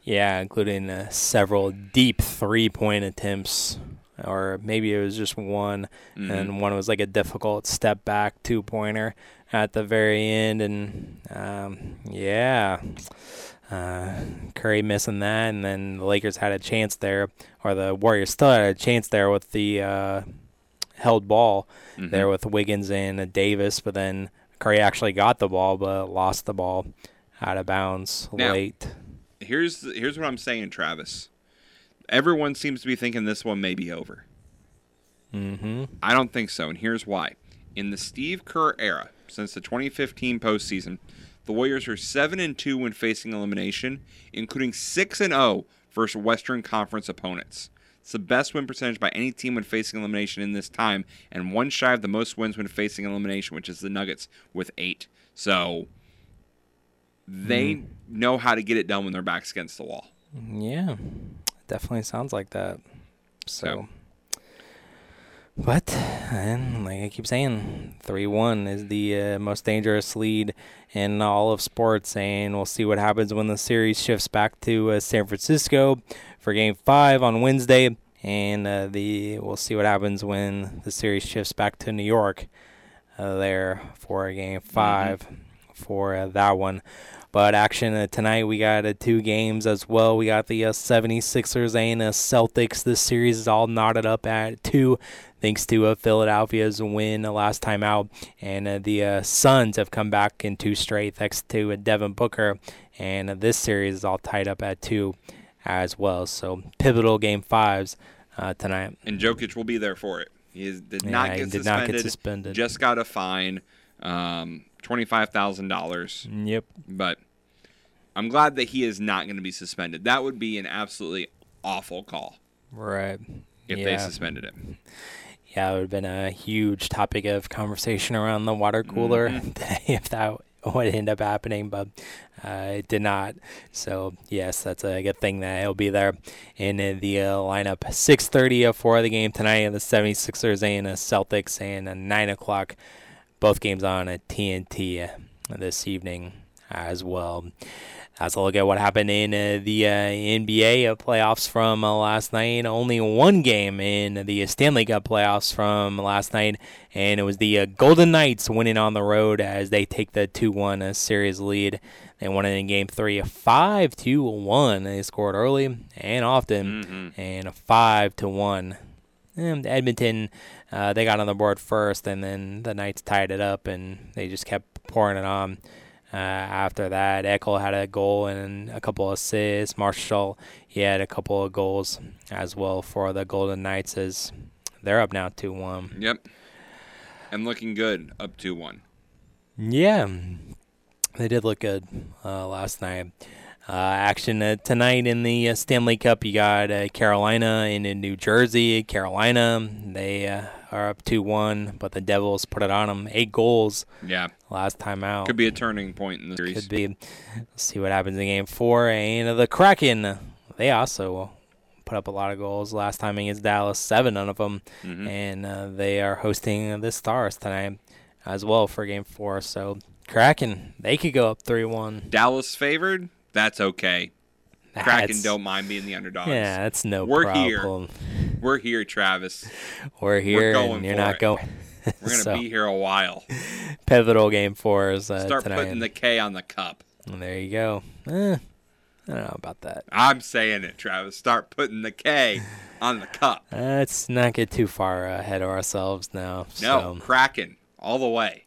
Yeah, including uh, several deep three point attempts, or maybe it was just one, Mhm. and one was like a difficult step back two pointer at the very end. And um, yeah, uh, Curry missing that, and then the Lakers had a chance there, or the Warriors still had a chance there with the uh, held ball there Mhm. with Wiggins and Davis, but then Curry actually got the ball, but lost the ball out of bounds Now- late. here's here's what I'm saying, Travis. Everyone seems to be thinking this one may be over. Mm-hmm. I don't think so, and here's why. In the Steve Kerr era, since the 2015 postseason, the Warriors are 7 and 2 when facing elimination, including 6 and 0 versus Western Conference opponents. It's the best win percentage by any team when facing elimination in this time, and one shy of the most wins when facing elimination, which is the Nuggets with 8. So they know how to get it done when their back's against the wall. Yeah, definitely sounds like that. So, but and like I keep saying, three one is the uh, most dangerous lead in all of sports, and we'll see what happens when the series shifts back to uh, San Francisco for Game Five on Wednesday, and uh, the we'll see what happens when the series shifts back to New York uh, there for Game 5 for uh, that one. But action uh, tonight, we got uh, two games as well. We got the uh, 76ers and uh, Celtics. This series is all knotted up at two, thanks to uh, Philadelphia's win uh, last time out. And uh, the uh, Suns have come back in two straight, thanks to uh, Devin Booker. And uh, this series is all tied up at two as well. So pivotal game fives uh, tonight. and Jokic will be there for it. He did Yeah, not he get did suspended. not get suspended. Just got a fine, um, twenty five thousand dollars. Yep. But I'm glad that he is not going to be suspended. That would be an absolutely awful call Right. if they suspended him. Yeah, it would have been a huge topic of conversation around the water cooler Mm-hmm. if that would end up happening, but uh, it did not. So yes, that's a good thing that he'll be there in the uh, lineup. 6:30 for the game tonight, in the 76ers and the Celtics, and uh, 9 o'clock. Both games on at TNT this evening as well. That's a look at what happened in uh, the uh, NBA uh, playoffs from uh, last night. Only one game in the Stanley Cup playoffs from last night, and it was the uh, Golden Knights winning on the road as they take the 2 1 uh, series lead. They won it in game three, 5 to 1. They scored early and often, and 5 to 1. And Edmonton, uh, they got on the board first, and then the Knights tied it up, and they just kept pouring it on. Uh, after that, Eichel had a goal and a couple of assists. Marshall, he had a couple of goals as well for the Golden Knights as they're up now 2 1. Yep. and looking good up 2 1. Yeah, they did look good uh, last night. Uh, action uh, tonight in the uh, Stanley Cup. You got uh, Carolina in, in New Jersey. Carolina, they uh, are up 2 1, but the Devils put it on them. Eight goals Yeah. last time out. Could be a turning point in the series. Could be. Let's see what happens in game four. And the Kraken, they also put up a lot of goals last time against Dallas, seven of them. Mhm. And uh, they are hosting the Stars tonight as well for game four. So Kraken, they could go up 3 1. Dallas favored? That's okay. Kraken That's- don't mind being the underdogs. Yeah, that's no We're problem. here. We're here, Travis. We're here, going and you're not it. going. We're gonna So, be here a while. pivotal game for us uh, Start tonight. putting the K on the cup. And there you go. Eh, I don't know about that. I'm saying it, Travis. Start putting the K on the cup. Let's not get too far ahead of ourselves now. No, So. Kraken all the way.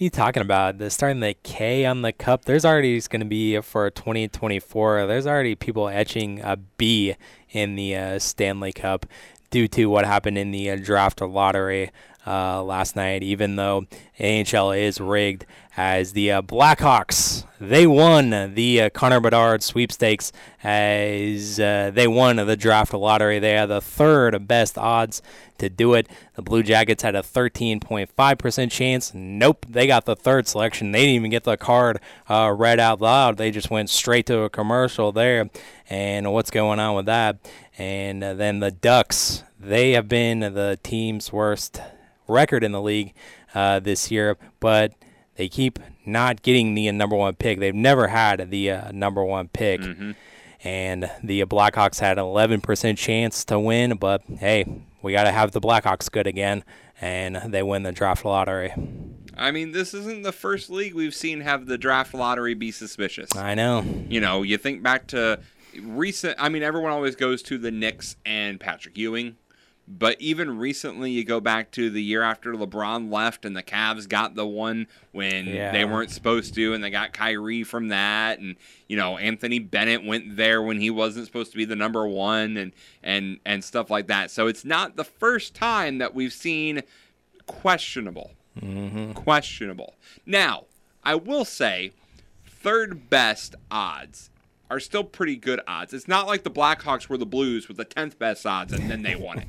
Are you talking about? The starting the K on the cup. There's already going to be for 2024. There's already people etching a B in the uh, Stanley Cup due to what happened in the uh, draft lottery uh, last night. Even though AHL is rigged, as the uh, Blackhawks they won the uh, Connor Bedard sweepstakes as uh, they won the draft lottery. They had the third best odds to do it. The Blue Jackets had a 13.5% chance. Nope, they got the third selection. They didn't even get the card uh, read out loud. They just went straight to a commercial there. And what's going on with that? And uh, then the Ducks, they have been the team's worst record in the league uh, this year, but they keep not getting the number one pick. They've never had the uh, number one pick. And the Blackhawks had an 11% chance to win, but hey, we got to have the Blackhawks good again, and they win the draft lottery. I mean, this isn't the first league we've seen have the draft lottery be suspicious. I know. You know, you think back to recent. I mean, everyone always goes to the Knicks and Patrick Ewing, but even recently, you go back to the year after LeBron left and the Cavs got the one when Yeah. they weren't supposed to, and they got Kyrie from that, and you know Anthony Bennett went there when he wasn't supposed to be the number one, and and and stuff like that. So it's not the first time that we've seen questionable Mm-hmm. questionable. Now, I will say, third best odds are still pretty good odds. It's not like the Blackhawks were the Blues with the tenth best odds and then they won it.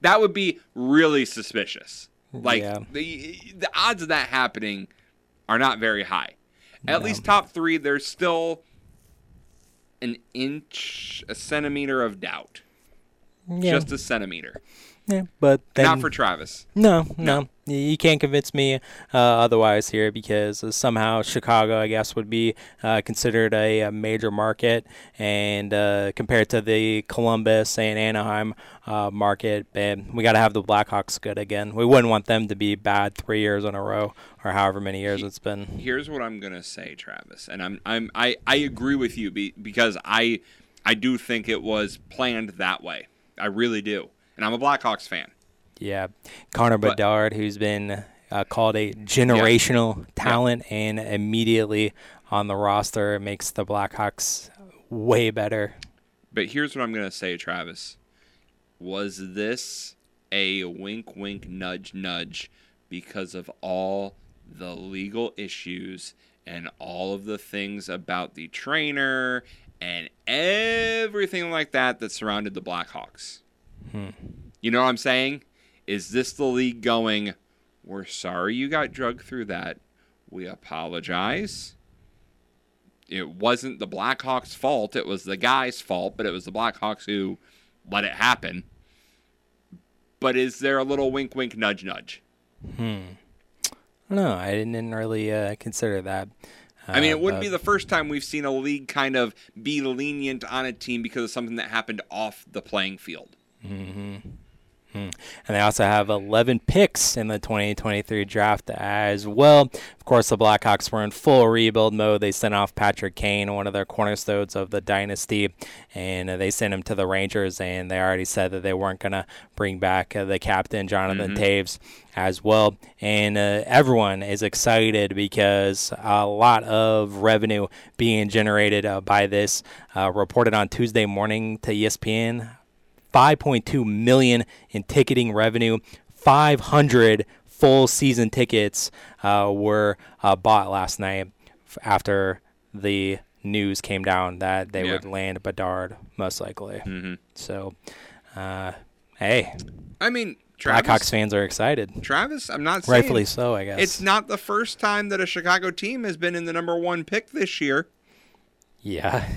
That would be really suspicious. Like Yeah. the the odds of that happening are not very high. At least top three, there's still an inch, a centimeter of doubt. Yeah. Just a centimeter. Yeah, but then, Not for Travis. No, no, Y- you can't convince me uh, otherwise here because uh, somehow Chicago, I guess, would be uh, considered a, a major market, and uh, compared to the Columbus and Anaheim uh, market, and we got to have the Blackhawks good again. We wouldn't want them to be bad three years in a row or however many years it's been. here's what I'm gonna say, Travis, and I'm I'm I, I agree with you be, because I I do think it was planned that way. I really do, and I'm a Blackhawks fan. Yeah, Connor But- Bedard, who's been uh, called a generational talent, and immediately on the roster makes the Blackhawks way better. But here's what I'm gonna say, Travis. Was this a wink, wink, nudge, nudge because of all the legal issues and all of the things about the trainer and everything like that that surrounded the Blackhawks? Hmm. You know what I'm saying? Is this the league going, we're sorry you got drugged through that. We apologize. It wasn't the Blackhawks' fault. It was the guy's fault, but it was the Blackhawks who let it happen. But is there a little wink, wink, nudge, nudge? Hmm. No, I didn't really uh, consider that. I mean, Uh, it wouldn't but- be the first time we've seen a league kind of be lenient on a team because of something that happened off the playing field. Hmm Hmm. And they also have 11 picks in the 2023 draft as well. Of course, the Blackhawks were in full rebuild mode. They sent off Patrick Kane, one of their cornerstones of the dynasty, and they sent him to the Rangers. And they already said that they weren't going to bring back uh, the captain, Jonathan Mhm. Toews, as well. And uh, everyone is excited because a lot of revenue being generated uh, by this. Uh, reported on Tuesday morning to ESPN 5.2 million in ticketing revenue, 500 full season tickets uh, were uh, bought last night f- after the news came down that they Yeah. would land Bedard most likely. Mm-hmm. So, uh, hey, I mean, Travis, Blackhawks fans are excited. Travis, I'm not saying Rightfully so, I guess. It's not the first time that a Chicago team has been in the number one pick this year. Yeah.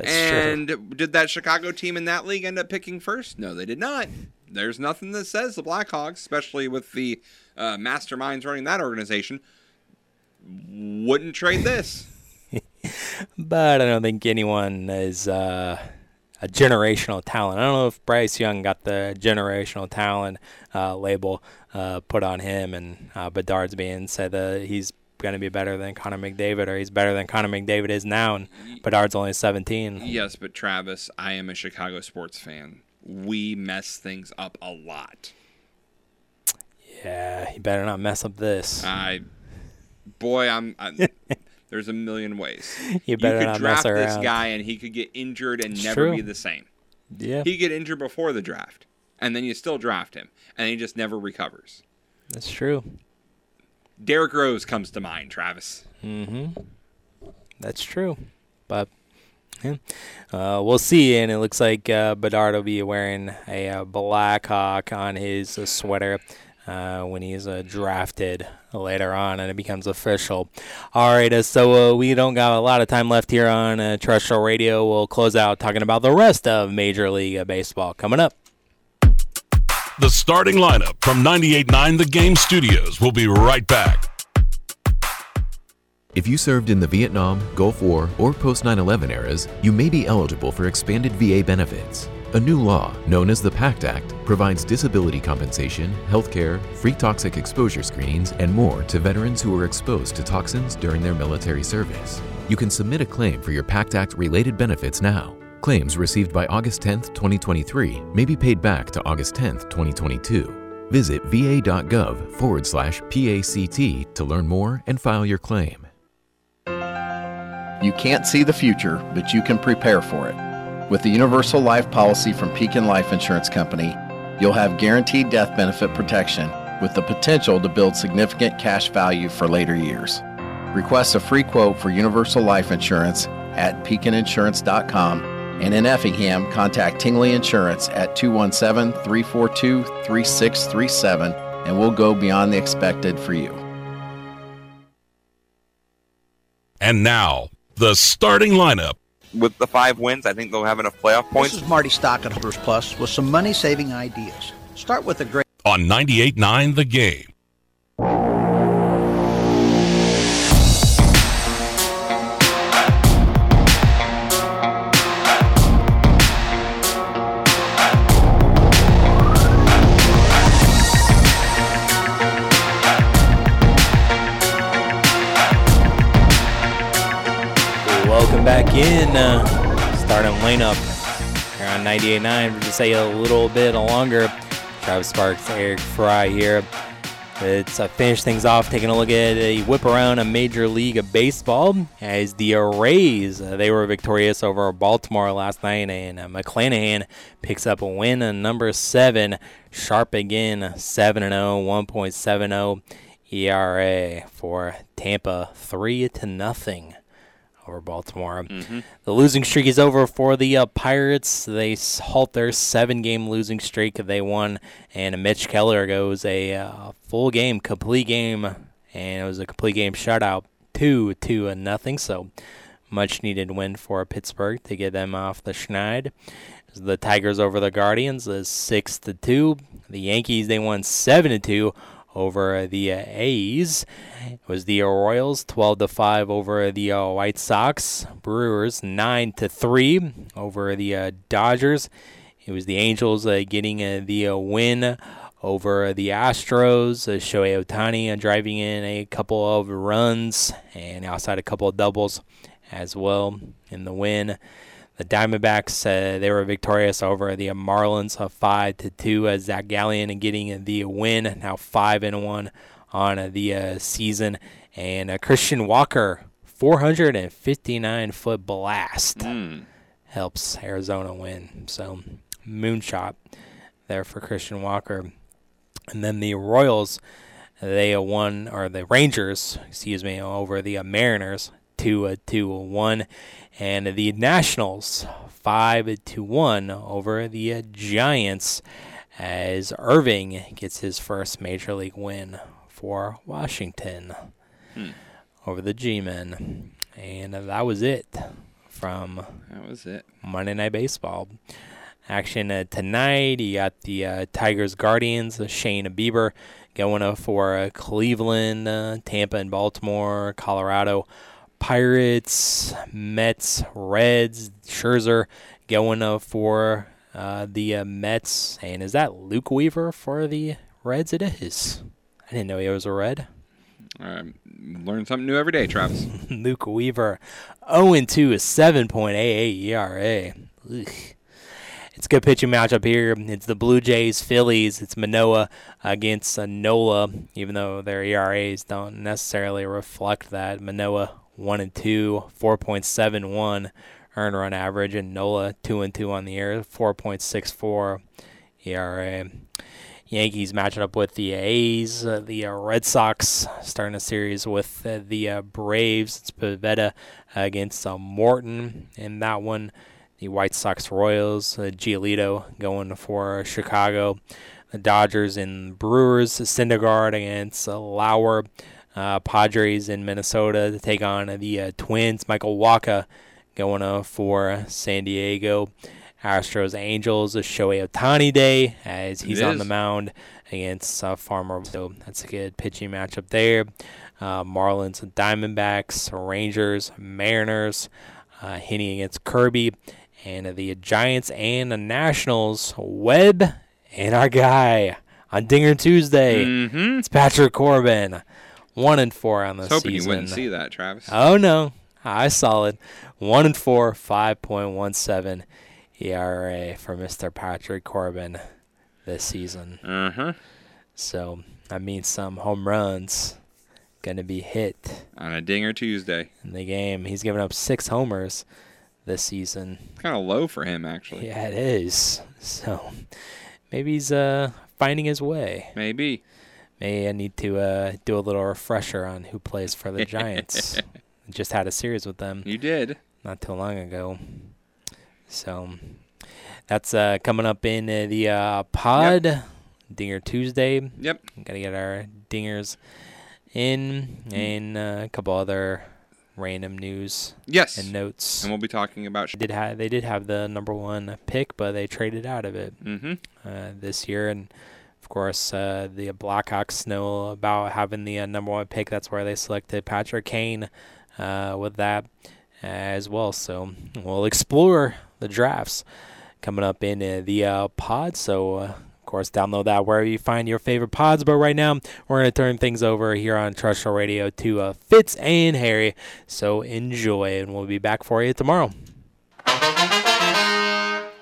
That's and did that Chicago team in that league end up picking first? No, they did not. There's nothing that says the Blackhawks, especially with the uh, masterminds running that organization, wouldn't trade this. but I don't think anyone is uh, a generational talent. I don't know if Bryce Young got the generational talent uh, label uh, put on him, and uh, Bedard's being said that he's going to be better than Connor McDavid, or he's better than Connor McDavid is now, and Bedard's only 17. Yes, but Travis, I am a Chicago sports fan. We mess things up a lot. Yeah, he better not mess up this. I, boy, I'm. I, there's a million ways. You better could not mess draft this guy, and he could get injured and It's never true. be the same. Yeah. He get injured before the draft, and then you still draft him, and he just never recovers. That's true. Derrick Rose comes to mind, Travis. Mm-hmm. That's true. But yeah. uh, we'll see. And it looks like uh, Bedard will be wearing a uh, Black Hawk on his uh, sweater uh, when he's uh, drafted later on and it becomes official. All right, uh, so uh, we don't got a lot of time left here on uh, terrestrial radio. We'll close out talking about the rest of Major League uh, Baseball coming up. The starting lineup from 98.9 The Game Studios will be right back. If you served in the Vietnam, Gulf War, or post 9 11 eras, you may be eligible for expanded VA benefits. A new law, known as the PACT Act, provides disability compensation, health care, free toxic exposure screenings, and more to veterans who were exposed to toxins during their military service. You can submit a claim for your PACT Act related benefits now. Claims received by August 10, 2023 may be paid back to August 10, 2022. Visit va.gov forward slash PACT to learn more and file your claim. You can't see the future, but you can prepare for it. With the Universal Life policy from Pekin Life Insurance Company, you'll have guaranteed death benefit protection with the potential to build significant cash value for later years. Request a free quote for Universal Life Insurance at pekininsurance.com and in Effingham, contact Tingley Insurance at 217 342 3637 and we'll go beyond the expected for you. And now, the starting lineup. With the five wins, I think they'll have enough playoff points. This is Marty Stock at Hunters Plus with some money saving ideas. Start with a great. on 98.9 The Game. In. Uh, starting lineup here on 98.9 for just say a little bit longer. Travis Sparks, Eric Fry here. Let's uh, finish things off taking a look at a whip around a Major League of Baseball as the Rays, uh, they were victorious over Baltimore last night, and uh, McClanahan picks up a win on number seven. Sharp again, 7 0, 1.70 ERA for Tampa, 3 to nothing over Baltimore. The losing streak is over for the uh, Pirates. They halt their seven-game losing streak. They won, and Mitch Keller goes a uh, full game, complete game, and it was a complete game shutout, two to a nothing. So much needed win for Pittsburgh to get them off the schneid. The Tigers over the Guardians is six to two. The Yankees they won seven to two over the A's. It was the Royals 12 to 5 over the uh, White Sox. Brewers 9 to 3 over the uh, Dodgers. It was the Angels uh, getting uh, the uh, win over the Astros. Uh, Shohei Ohtani driving in a couple of runs and outside a couple of doubles as well in the win. The Diamondbacks uh, they were victorious over the Marlins, uh, five to two. Uh, Zac Gallen and getting the win, now five and one on uh, the uh, season, and uh, Christian Walker, 459 foot blast, helps Arizona win. So moonshot there for Christian Walker. And then the Royals, they won, or the Rangers, excuse me, over the Mariners, 2 uh, 2 1. And the Nationals, 5 to 1 over the Giants as Irvin gets his first major league win for Washington Hmm. over the G-men. And that was it from That was it. Monday Night Baseball. Action uh, tonight, you got the uh, Tigers Guardians, uh, Shane Bieber going uh, for uh, Cleveland, uh, Tampa, and Baltimore, Colorado. Pirates, Mets, Reds, Scherzer going uh, for uh, the uh, Mets. And is that Luke Weaver for the Reds? It is. I didn't know he was a Red. Um, learn something new every day, Travis. Luke Weaver, 0 2, a 7.88 ERA. Ugh. It's a good pitching matchup here. It's the Blue Jays, Phillies. It's Manoah against uh, Nola, even though their ERAs don't necessarily reflect that. Manoah 1 and 2, 4.71 earned run average, and Nola 2 and 2 on the air, 4.64 ERA. Yankees matching up with the A's. Uh, the uh, Red Sox starting a series with uh, the uh, Braves. It's Pivetta against uh, Morton in that one. The White Sox Royals. Uh, Giolito going for Chicago. The Dodgers and Brewers. Syndergaard against Lauer. Uh, Padres in Minnesota to take on the uh, Twins. Michael Wacha going uh, for San Diego. Astros Angels, a Shohei Ohtani day as he's on the mound against uh, Farmer. So that's a good pitching matchup there. Uh, Marlins and Diamondbacks, Rangers, Mariners, uh, Heaney against Kirby, and uh, the Giants and the Nationals. Webb and our guy on Dinger Tuesday. Mhm. It's Patrick Corbin, one and four on the I was hoping you wouldn't see that, Travis. Oh no, I solid. One and four, five point one seven ERA for Mister Patrick Corbin this season. Uh huh. So that means some home runs gonna be hit On a Dinger Tuesday. in the game. He's given up six homers this season. Kind of low for him, actually. Yeah, it is. So maybe he's uh finding his way. Maybe. Maybe I need to uh, do a little refresher on who plays for the Giants. Just had a series with them. You did. Not too long ago. So that's uh, coming up in uh, the uh, pod. Dinger Tuesday. Yep. Got to get our dingers in and uh, a couple other random news. Yes. And notes. And we'll be talking about. Did ha- they did have the number one pick, but they traded out of it Mhm. uh, this year, and course uh, the Blackhawks know about having the uh, number one pick. That's where they selected Patrick Kane uh, with that as well. So we'll explore the drafts coming up in uh, the uh, pod. So. Uh, of course, download that wherever you find your favorite pods. But right now, we're going to turn things over here on Terrestrial Radio to uh, Fitz and Harry. So enjoy, and we'll be back for you tomorrow.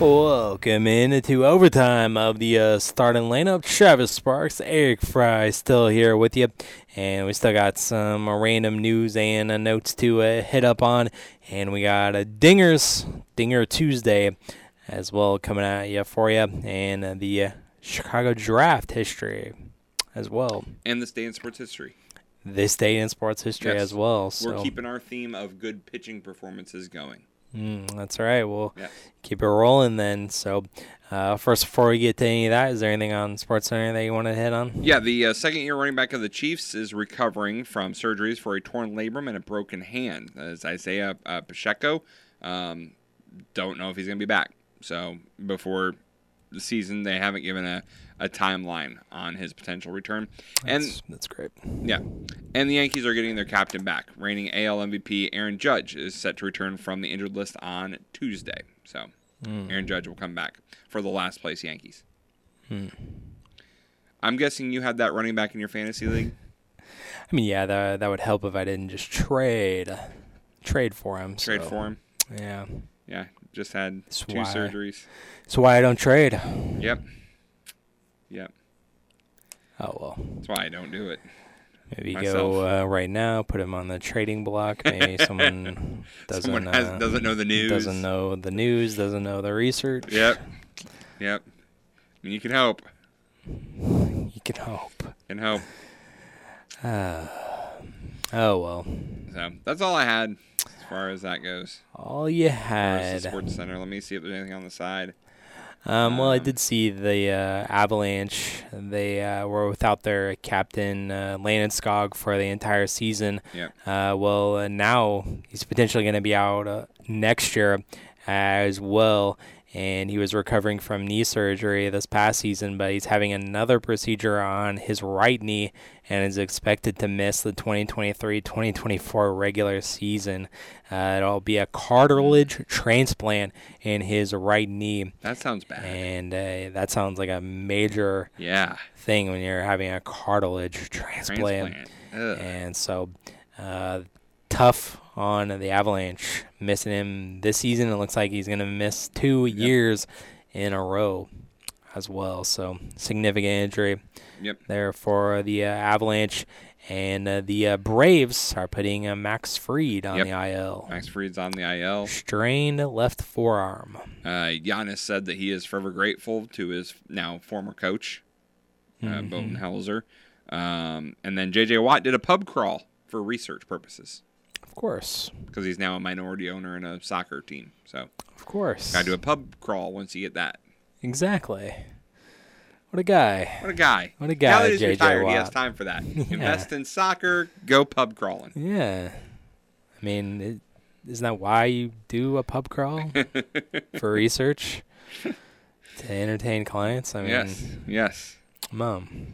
Welcome into overtime of the uh, starting lineup. Travis Sparks, Eric Fry still here with you. And we still got some uh, random news and uh, notes to uh, hit up on. And we got a Dingers, Dinger Tuesday as well coming at you for you. And uh, the uh, Chicago draft history as well. And this day in sports history. This day in sports history Yes. as well. We're keeping our theme of good pitching performances going. Mm, that's right. We'll Yeah. keep it rolling then. So, uh, first, before we get to any of that, is there anything on Sports Center that you want to hit on? Yeah, the uh, second year running back of the Chiefs is recovering from surgeries for a torn labrum and a broken hand. As Isaiah uh, Pacheco, um, don't know if he's going to be back. So before the season, they haven't given a, a timeline on his potential return. That's, and that's great. yeah, and the Yankees are getting their captain back. Reigning AL MVP Aaron Judge is set to return from the injured list on Tuesday. So Mm. Aaron Judge will come back for the last place Yankees. Hmm. I'm guessing you had that running back in your fantasy league. I mean, yeah, that that would help if I didn't just trade trade for him. Trade so, for him. Yeah. Yeah, just had That's two why- surgeries. That's why I don't trade. Yep. Yep. Oh well. That's why I don't do it. Maybe myself. go uh, right now, put him on the trading block. Maybe someone doesn't Someone has- uh, doesn't know the news. doesn't know the news, doesn't know the research. Yep. Yep. I mean, you can help. You can hope. Can hope. Uh, oh well. So that's all I had as far as that goes. All you As far as the had. Sports Center. Let me see if there's anything on the side. Um, well, I did see the uh, Avalanche. They uh, were without their captain uh, Landeskog for the entire season. Yep. Uh, well, uh, now he's potentially going to be out uh, next year as well. And he was recovering from knee surgery this past season, but he's having another procedure on his right knee and is expected to miss the 2023-2024 regular season. Uh, it'll be a cartilage transplant in his right knee. That sounds bad. And uh, that sounds like a major Yeah. thing when you're having a cartilage transplant. Transplant. And so, uh, tough on the Avalanche. Missing him this season. It looks like he's going to miss two years in a row as well. So, significant injury Yep. there for the uh, Avalanche. And uh, the uh, Braves are putting uh, Max Fried on Yep. the IL. Max Fried's on the IL. Strained left forearm. Uh, Giannis said that he is forever grateful to his now former coach, uh, Mhm. Budenholzer. Um, and then J.J. Watt did a pub crawl for research purposes Of course. because he's now a minority owner in a soccer team. So, Of course. got to do a pub crawl once you get that. Exactly. What a guy. What a guy. What a Now guy, that he's J.J. retired, he has time for that. Yeah. Invest in soccer, go pub crawling. Yeah. I mean, isn't that why you do a pub crawl? for research? To entertain clients? I mean, yes. Yes. Mom.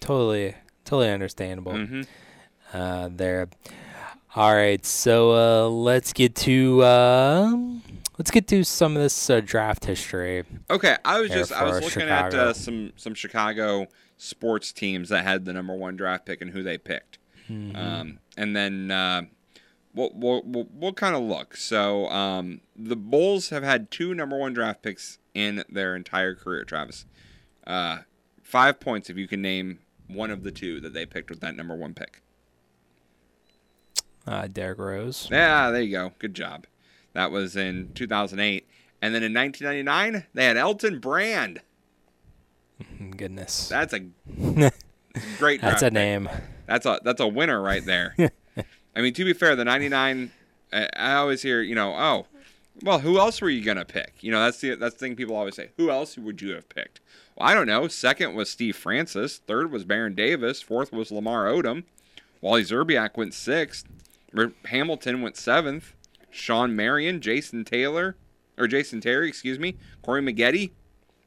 Totally, totally understandable. Mhm. Uh, there. All right, so uh, let's get to uh, let's get to some of this uh, draft history. Okay, I was just I was looking at Chicago. uh, some some Chicago sports teams that had the number one draft pick and who they picked, Mhm. um, and then uh, we'll we'll we'll, we'll kind of look. So um, the Bulls have had two number one draft picks in their entire career. Travis, uh, five points if you can name one of the two that they picked with that number one pick. Uh, Derrick Rose. Yeah, there you go. Good job. That was in 2008, and then in 1999 they had Elton Brand. Goodness. That's a great. That's a pick. name. That's a that's a winner right there. I mean, to be fair, the '99. I, I always hear, you know, oh, well, who else were you gonna pick? You know, that's the that's the thing people always say. Who else would you have picked? Well, I don't know. Second was Steve Francis. Third was Baron Davis. Fourth was Lamar Odom. Wally Szczerbiak went sixth. Hamilton went seventh. Shawn Marion, Jason Taylor, or Jason Terry, excuse me. Corey Maggette,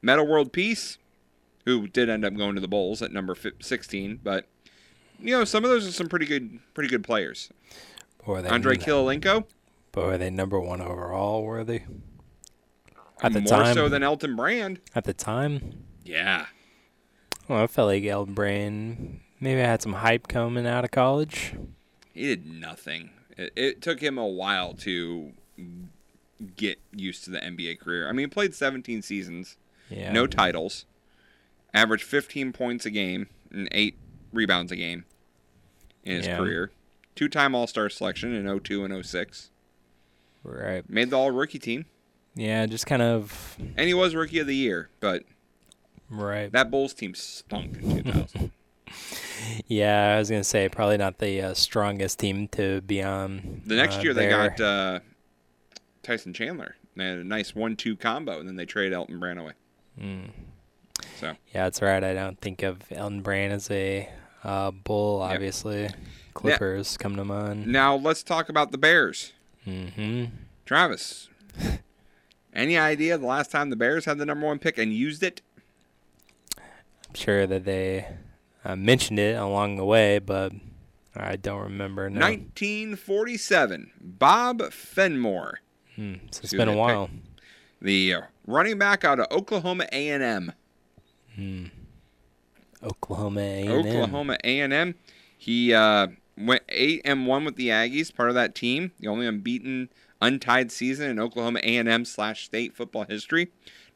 Metta World Peace, who did end up going to the Bulls at number 16, but you know some of those are some pretty good, pretty good players. Or they Andrei Kirilenko, But were they number one overall? Were they? At the more time. so than Elton Brand. At the time. Yeah, Well, I felt like Elton Brand maybe I had some hype coming out of college. He did nothing. It, it took him a while to get used to the NBA career. I mean, he played 17 seasons, Yeah. no titles, averaged 15 points a game and eight rebounds a game in his Yeah. career. Two-time All-Star selection in 02 and 06. Right. Made the All-Rookie team. Yeah, just kind of And he was Rookie of the Year, but right. that Bulls team stunk in 2000. Yeah, I was gonna say probably not the uh, strongest team to be on. the next uh, year they there. got uh, Tyson Chandler. They had a nice one-two combo, and then they traded Elton Brand away. Mm. So Yeah, that's right. I don't think of Elton Brand as a uh, bull. Obviously, Clippers come to mind. now let's talk about the Bears. Mm-hmm. Travis, any idea the last time the Bears had the number one pick and used it? I'm sure that they uh, mentioned it along the way, but I don't remember. No. 1947. Bob Fenimore. Hmm, so it's been a while. The uh, running back out of Oklahoma A&M. Hmm. Oklahoma A&M. Oklahoma A&M. He uh, went eight and one with the Aggies, part of that team. The only unbeaten, untied season in Oklahoma A&M slash state football history.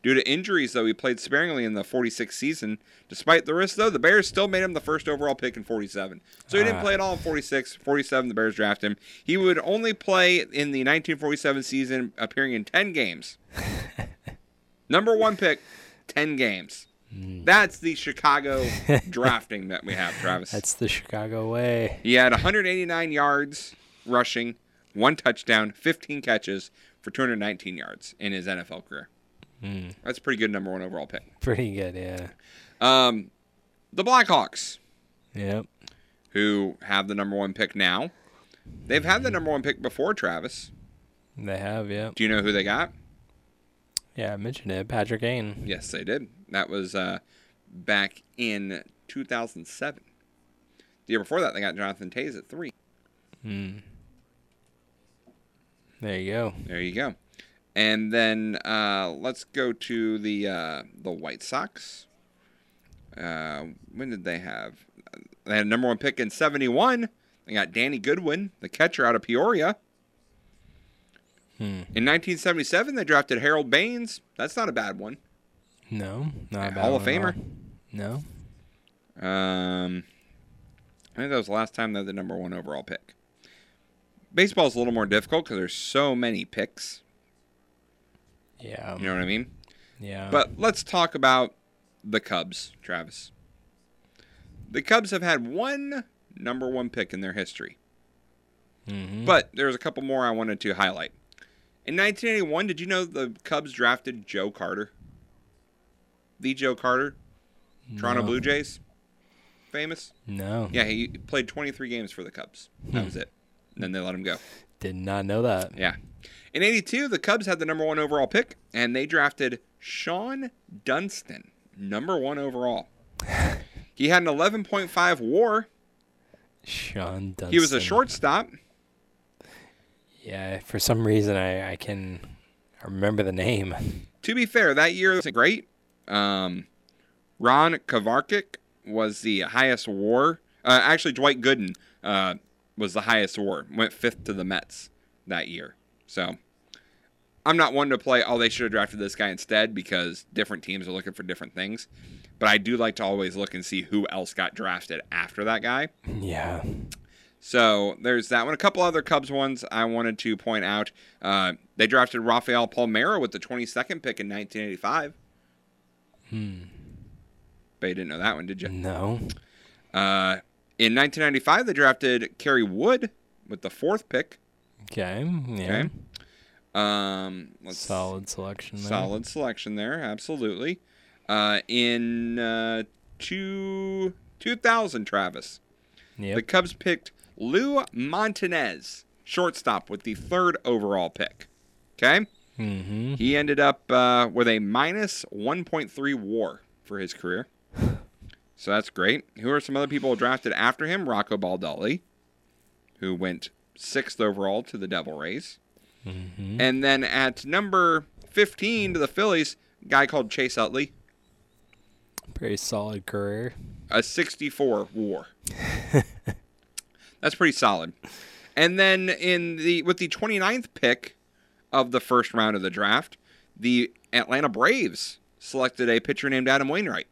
Due to injuries, though, he played sparingly in the 46th season. Despite the risk, though, the Bears still made him the first overall pick in 47. So he didn't Ah. play at all in 46. 47, the Bears drafted him. He would only play in the 1947 season, appearing in 10 games. Number one pick, 10 games. That's the Chicago drafting that we have, Travis. That's the Chicago way. He had 189 yards rushing, one touchdown, 15 catches for 219 yards in his NFL career. Hmm. That's a pretty good number one overall pick. Pretty good, yeah. Um, the Blackhawks, Yep. who have the number one pick now, they've had the number one pick before, Travis. They have, yeah. Do you know who they got? Yeah, I mentioned it. Patrick Kane. Yes, they did. That was uh, back in 2007. The year before that, they got Jonathan Toews at three. Hmm. There you go. There you go. And then uh, let's go to the uh, the White Sox. Uh, when did they have? They had number one pick in '71. They got Danny Goodwin, the catcher out of Peoria. Hmm. In 1977, they drafted Harold Baines. That's not a bad one. No, not a bad Hall of one at all. Famer. No. Um, I think that was the last time they had the number one overall pick. Baseball's a little more difficult because there's so many picks. Yeah. You know what I mean? Yeah. But let's talk about the Cubs, Travis. The Cubs have had one number one pick in their history. Mhm. But there's a couple more I wanted to highlight. In 1981, did you know the Cubs drafted Joe Carter? The Joe Carter? Toronto No. Blue Jays? Famous? No. Yeah, he played 23 games for the Cubs. That Hmm. was it. And then they let him go. Did not know that. Yeah. In 82, the Cubs had the number one overall pick, and they drafted Shawon Dunston, number one overall. He had an 11.5 war. Shawon Dunston. He was a shortstop. Yeah, for some reason I, I can remember the name. To be fair, that year was great. Um, Ron Karkovice was the highest war. Uh, actually, Dwight Gooden uh, was the highest war. Went fifth to the Mets that year. So I'm not one to play, oh, they should have drafted this guy instead because different teams are looking for different things. But I do like to always look and see who else got drafted after that guy. Yeah. So there's that one. A couple other Cubs ones I wanted to point out. Uh, they drafted Rafael Palmeiro with the 22nd pick in 1985. Hmm. Bet you didn't know that one, did you? No. Uh, in 1995, they drafted Kerry Wood with the fourth pick. Okay. Yeah. Okay. Um, Solid selection there. Solid selection there, absolutely. Uh, in uh, two, 2000, Travis, Yep. the Cubs picked Lou Montanez, shortstop, with the third overall pick. Okay? Mm-hmm. He ended up uh, with a minus 1.3 war for his career. So that's great. Who are some other people drafted after him? Rocco Baldelli, who went sixth overall to the Devil Rays. Mm-hmm. And then at number 15 to the Phillies, a guy called Chase Utley, Pretty solid career. a 64 war. That's pretty solid. And then in the with the 29th pick of the first round of the draft, the Atlanta Braves selected a pitcher named Adam Wainwright.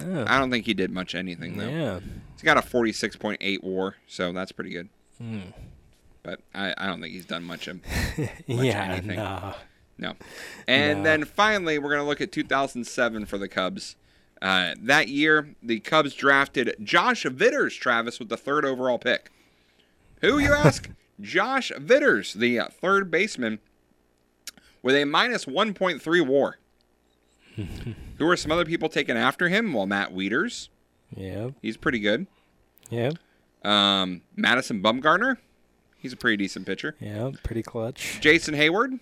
Oh. I don't think he did much anything though. Yeah. He's got a 46.8 WAR, so that's pretty good. Hmm. But I, I don't think he's done much of much Yeah, anything. nah. No. And No. then finally, we're going to look at 2007 for the Cubs. Uh, that year, the Cubs drafted Josh Vitters, Travis, with the third overall pick. Who, you ask? Josh Vitters, the uh, third baseman, with a minus 1.3 war. Who are some other people taken after him? Well, Matt Wieters. Yeah. He's pretty good. Yeah. Um, Madison Bumgarner. He's a pretty decent pitcher. Yeah, pretty clutch. Jason Heyward.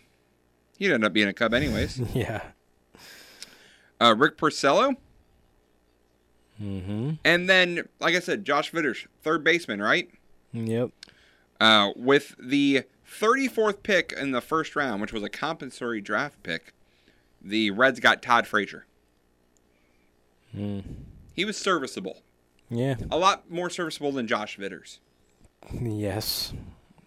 He'd end up being a Cub anyways. yeah. Uh, Rick Porcello. Mm-hmm. And then, like I said, Josh Vitters, third baseman, right? Yep. Uh, with the 34th pick in the first round, which was a compensatory draft pick, the Reds got Todd Frazier. Mm. He was serviceable. Yeah. A lot more serviceable than Josh Vitters. Yes.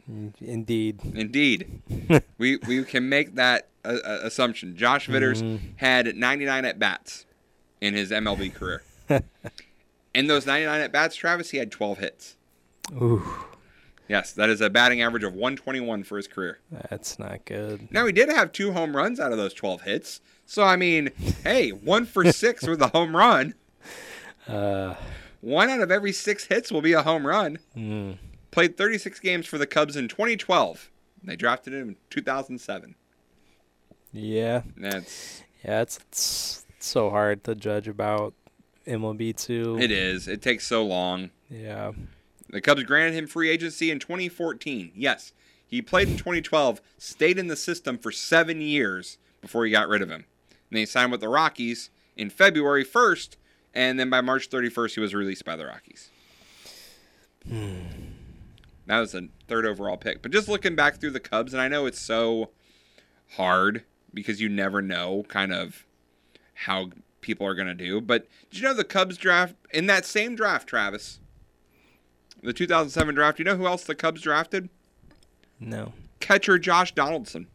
Indeed. Indeed. we we can make that uh, uh, assumption. Josh Vitters Mhm. had 99 at bats in his MLB career. in those 99 at bats, Travis, he had 12 hits. Ooh, Yes, that is a batting average of 121 for his career. that's not good. Now he did have two home runs out of those 12 hits. So I mean, hey, one for six with a home run. Uh, One out of every six hits will be a home run. mm, Played 36 games for the Cubs in 2012. They drafted him in 2007. yeah. That's Yeah, it's, it's so hard to judge about MLB too. it is. It takes so long. Yeah. The Cubs granted him free agency in 2014. Yes, he played in 2012, stayed in the system for seven years before he got rid of him. And then he signed with the Rockies in February 1st, and then by March 31st, he was released by the Rockies. Hmm. That was a third overall pick. But just looking back through the Cubs, and I know it's so hard because you never know kind of how people are going to do. But did you know the Cubs draft, in that same draft, Travis, the 2007 draft, you know who else the Cubs drafted? No. Catcher Josh Donaldson.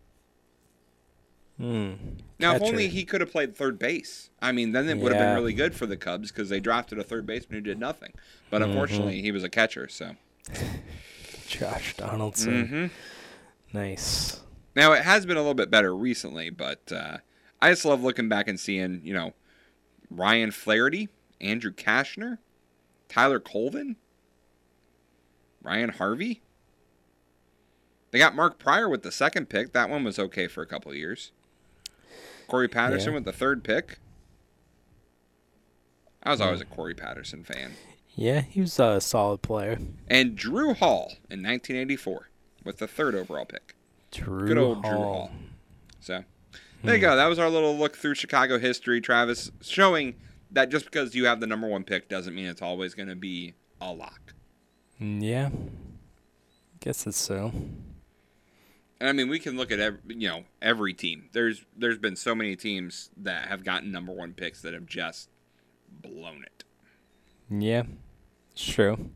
Hmm. Now, if only he could have played third base. I mean, then it would have Yeah. been really good for the Cubs because they drafted a third baseman who did nothing. But Mhm. unfortunately, he was a catcher, so. Josh Donaldson. Mhm. Nice. Now it has been a little bit better recently, but uh, I just love looking back and seeing, you know, Ryan Flaherty, Andrew Cashner, Tyler Colvin, Ryan Harvey. They got Mark Prior with the second pick. That one was okay for a couple of years. Corey Patterson Yeah. with the third pick. I was always a Corey Patterson fan. Yeah, he was a solid player. And Drew Hall in 1984 with the third overall pick. Drew Good old Drew Hall. Hall. So there you go. That was our little look through Chicago history, Travis, showing that just because you have the number one pick doesn't mean it's always going to be a lock. Mm, Yeah. Guess it's so. And I mean, we can look at every, you know every team. There's there's been so many teams that have gotten number one picks that have just blown it. Yeah, it's true.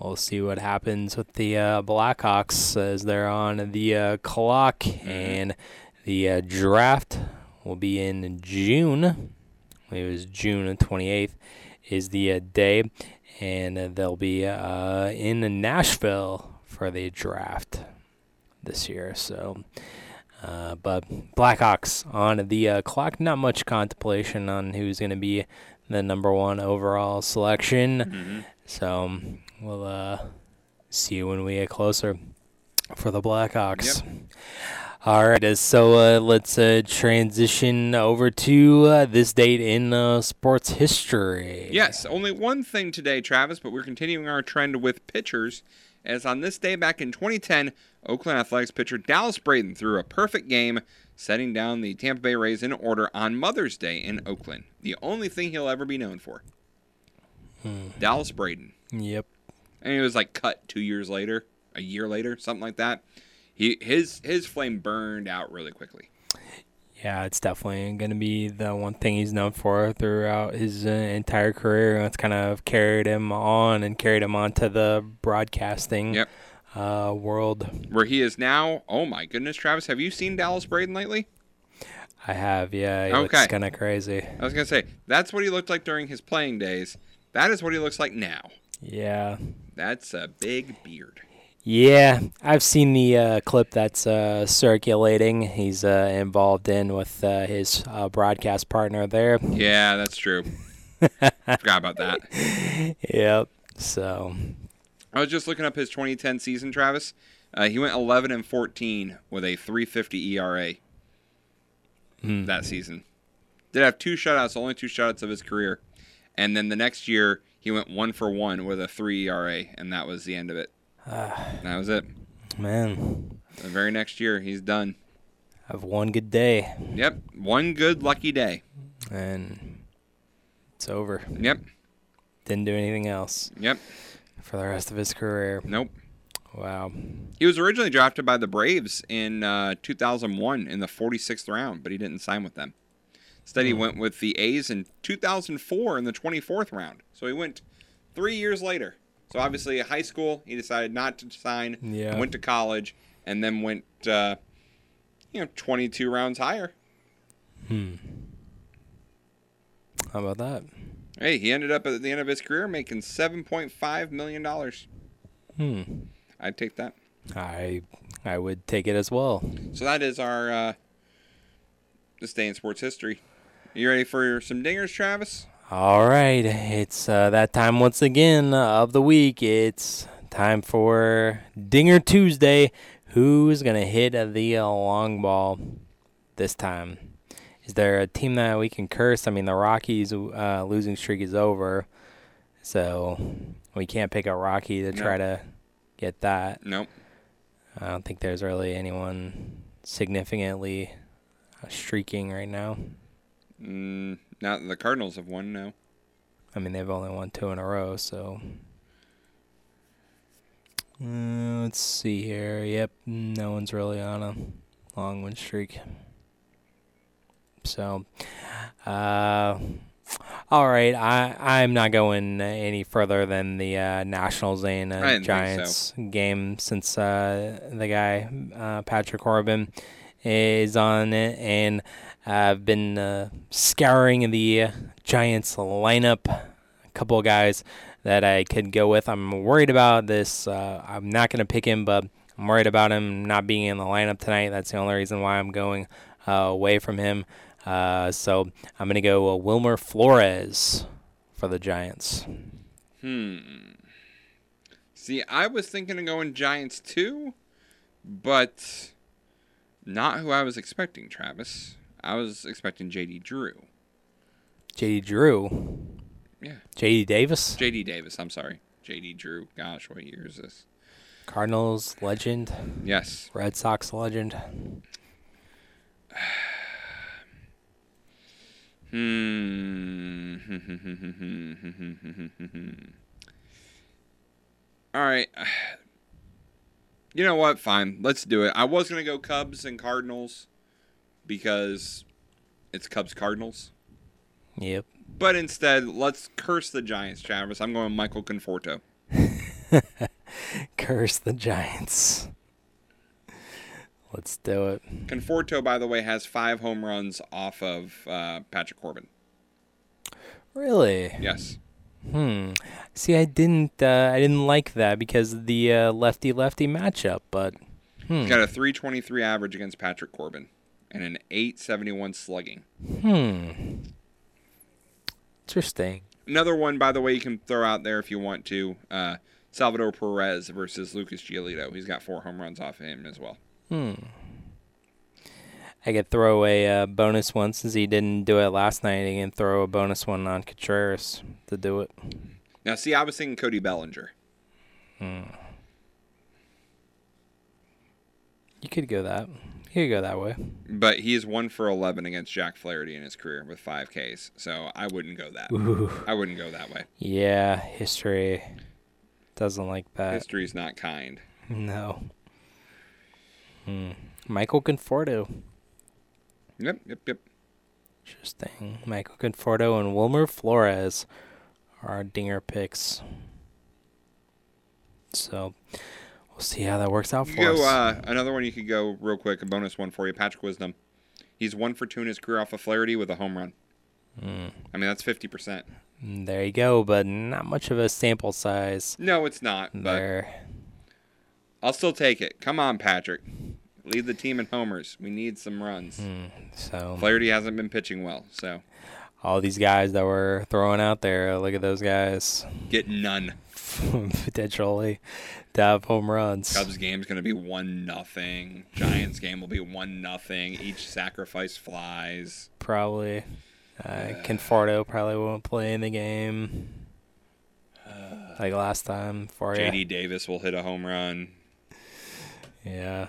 We'll see what happens with the uh, Blackhawks as they're on the uh, clock, and the uh, draft will be in June. It was June twenty eighth is the uh, day, and uh, they'll be uh, in Nashville for the draft this year. So. Uh, but Blackhawks on the uh, clock. Not much contemplation on who's going to be the number one overall selection. Mhm. So um, we'll uh, see when we get closer for the Blackhawks. All right, uh, so uh, let's uh, transition over to uh, this date in uh, sports history. Yes, only one thing today, Travis, but we're continuing our trend with pitchers. As on this day back in 2010, Oakland Athletics pitcher Dallas Braden threw a perfect game, setting down the Tampa Bay Rays in order on Mother's Day in Oakland. The only thing he'll ever be known for. Dallas Braden. Yep. And he was like cut two years later, a year later, something like that. He his his flame burned out really quickly. Yeah, it's definitely going to be the one thing he's known for throughout his uh, entire career. It's kind of carried him on and carried him on to the broadcasting Yep. Uh, world. Where he is now, oh my goodness, Travis, have you seen Dallas Braden lately? I have, yeah. He Okay. looks kind of crazy. I was gonna say that's what he looked like during his playing days. That is what he looks like now. Yeah. That's a big beard. Yeah, I've seen the uh, clip that's uh, circulating. He's uh, involved in with uh, his uh, broadcast partner there. Yeah, that's true. Forgot about that. Yep. So, I was just looking up his 2010 season, Travis. Uh, he went 11 and 14 with a 350 ERA Hmm. that season. Did have two shutouts, only two shutouts of his career. And then the next year, he went one for one with a 3 ERA, and that was the end of it. that was it. man, The very next year, he's done. have one good day Yep, one good lucky day. and it's over. Yep, Didn't do anything else yep. For the rest of his career. Nope. Wow. He was originally drafted by the Braves in uh, 2001 in the 46th round, but he didn't sign with them. Instead, he Hmm. went with the A's in 2004 in the 24th round. So he went three years later. So obviously, at high school, he decided not to sign. Yeah. Went to college, and then went, uh, you know, 22 rounds higher. Hmm. How about that? Hey, he ended up at the end of his career making 7.5 million dollars. Hmm. I'd take that. I I would take it as well. So that is our uh, this day in sports history. You ready for some dingers, Travis? All right, it's uh, that time once again of the week. It's time for Dinger Tuesday. Who's gonna hit the long ball this time? Is there a team that we can curse? I mean, the Rockies' uh, losing streak is over, so we can't pick a Rocky to try to get that. Nope. I don't think there's really anyone significantly uh, streaking right now. Mm, not the Cardinals have won. No. I mean, they've only won two in a row, so. Uh, let's see here. Yep, no one's really on a long win streak. So, uh, all right. I I'm not going any further than the uh, Nationals and uh, didn't so. Giants game since uh, the guy uh, Patrick Corbin is on it, and I've been uh, scouring the Giants lineup. A couple of guys that I could go with. I'm worried about this. Uh, I'm not going to pick him, but I'm worried about him not being in the lineup tonight. That's the only reason why I'm going uh, away from him. Uh, so I'm going to go uh, Wilmer Flores for the Giants. Hmm. See, I was thinking of going Giants too, but not who I was expecting, Travis. I was expecting JD Drew. JD Drew. Yeah. JD Davis. JD Davis, I'm sorry. JD Drew. Gosh, what year is this? Cardinals legend. Yes. Red Sox legend. Hmm. All right. You know what? Fine. Let's do it. I was going to go Cubs and Cardinals because it's Cubs Cardinals. Yep. But instead, let's curse the Giants, Travis. I'm going Michael Conforto. Curse the Giants. Let's do it. Conforto, by the way, has five home runs off of uh, Patrick Corbin. Really? Yes. Hmm. See, I didn't. Uh, I didn't like that because of the uh, lefty-lefty matchup. But hmm. He's got a 323 average against Patrick Corbin and an 871 slugging. Hmm. Interesting. Another one, by the way, you can throw out there if you want to. Uh, Salvador Perez versus Lucas Giolito. He's got four home runs off of him as well. Hmm. I could throw a uh, bonus one since he didn't do it last night. He can throw a bonus one on Contreras to do it. Now, see, I was thinking Cody Bellinger. Hmm. You could go that. You could go that way. But he is one for 11 against Jack Flaherty in his career with five Ks. So I wouldn't go that. Ooh. I wouldn't go that way. Yeah, history doesn't like that. History's not kind. No. Hmm. Michael Conforto. Yep, yep, yep. Interesting. Michael Conforto and Wilmer Flores are our dinger picks. So we'll see how that works out for could us. uh, another one. You could go real quick. A bonus one for you. Patrick Wisdom. He's one for two in his career off of Flaherty with a home run. Hmm. I mean, that's fifty percent. Mm, There you go, but not much of a sample size. No, it's not. But There. I'll still take it. Come on, Patrick. Lead the team in homers. We need some runs. Hmm. So Flaherty hasn't been pitching well, so all these guys that we're throwing out there, look at those guys. get none. Potentially to have home runs. Cubs game's gonna be one nothing. Giants game will be one nothing. Each sacrifice flies. Probably. Uh, Conforto probably won't play in the game. Like last time for you. JD Davis will hit a home run. Yeah.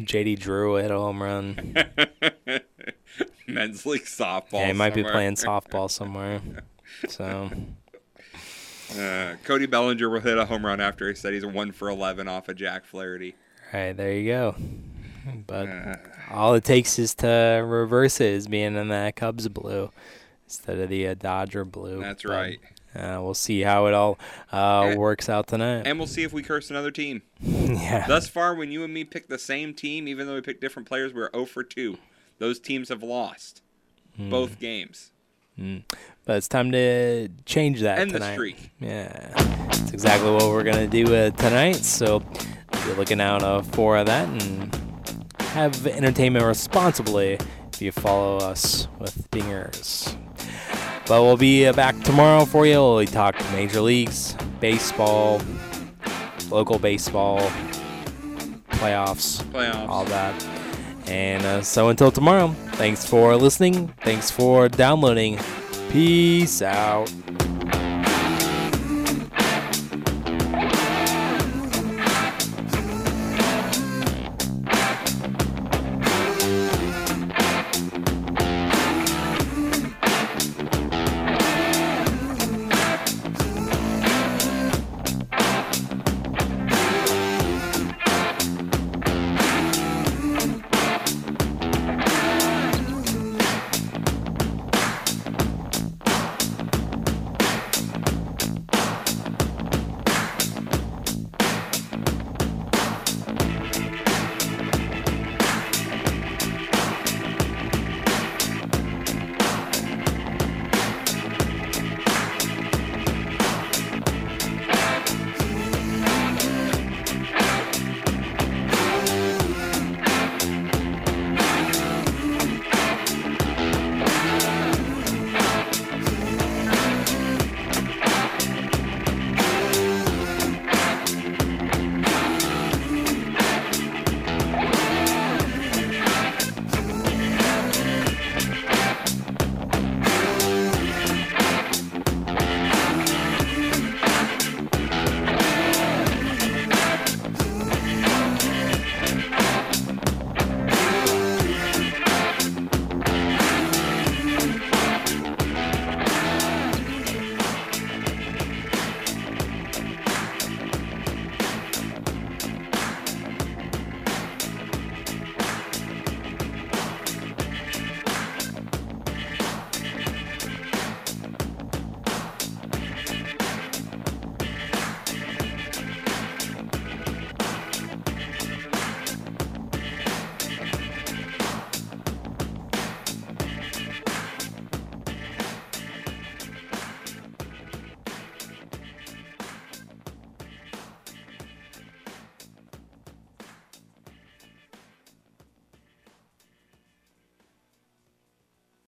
JD Drew hit a home run. Men's league softball. yeah, he might be playing softball somewhere. So Uh, Cody Bellinger will hit a home run after he said he's one for eleven off of Jack Flaherty. All right, there you go. But all it takes is to reverse it is being in that Cubs blue instead of the uh, Dodger blue. That's But, right. Uh, we'll see how it all uh, works out tonight. And we'll see if we curse another team. yeah. Thus far, when you and me pick the same team, even though we picked different players, we're 0 for 2. Those teams have lost Hmm. both games. Mm. But it's time to change that End the streak. Yeah, that's exactly what we're gonna do uh, tonight. So be looking out uh, for that and have entertainment responsibly if you follow us with Bingers. But we'll be uh, back tomorrow for you. We'll talk major leagues, baseball, local baseball, playoffs, Playoffs. all that. And uh, so until tomorrow, thanks for listening. Thanks for downloading. Peace out.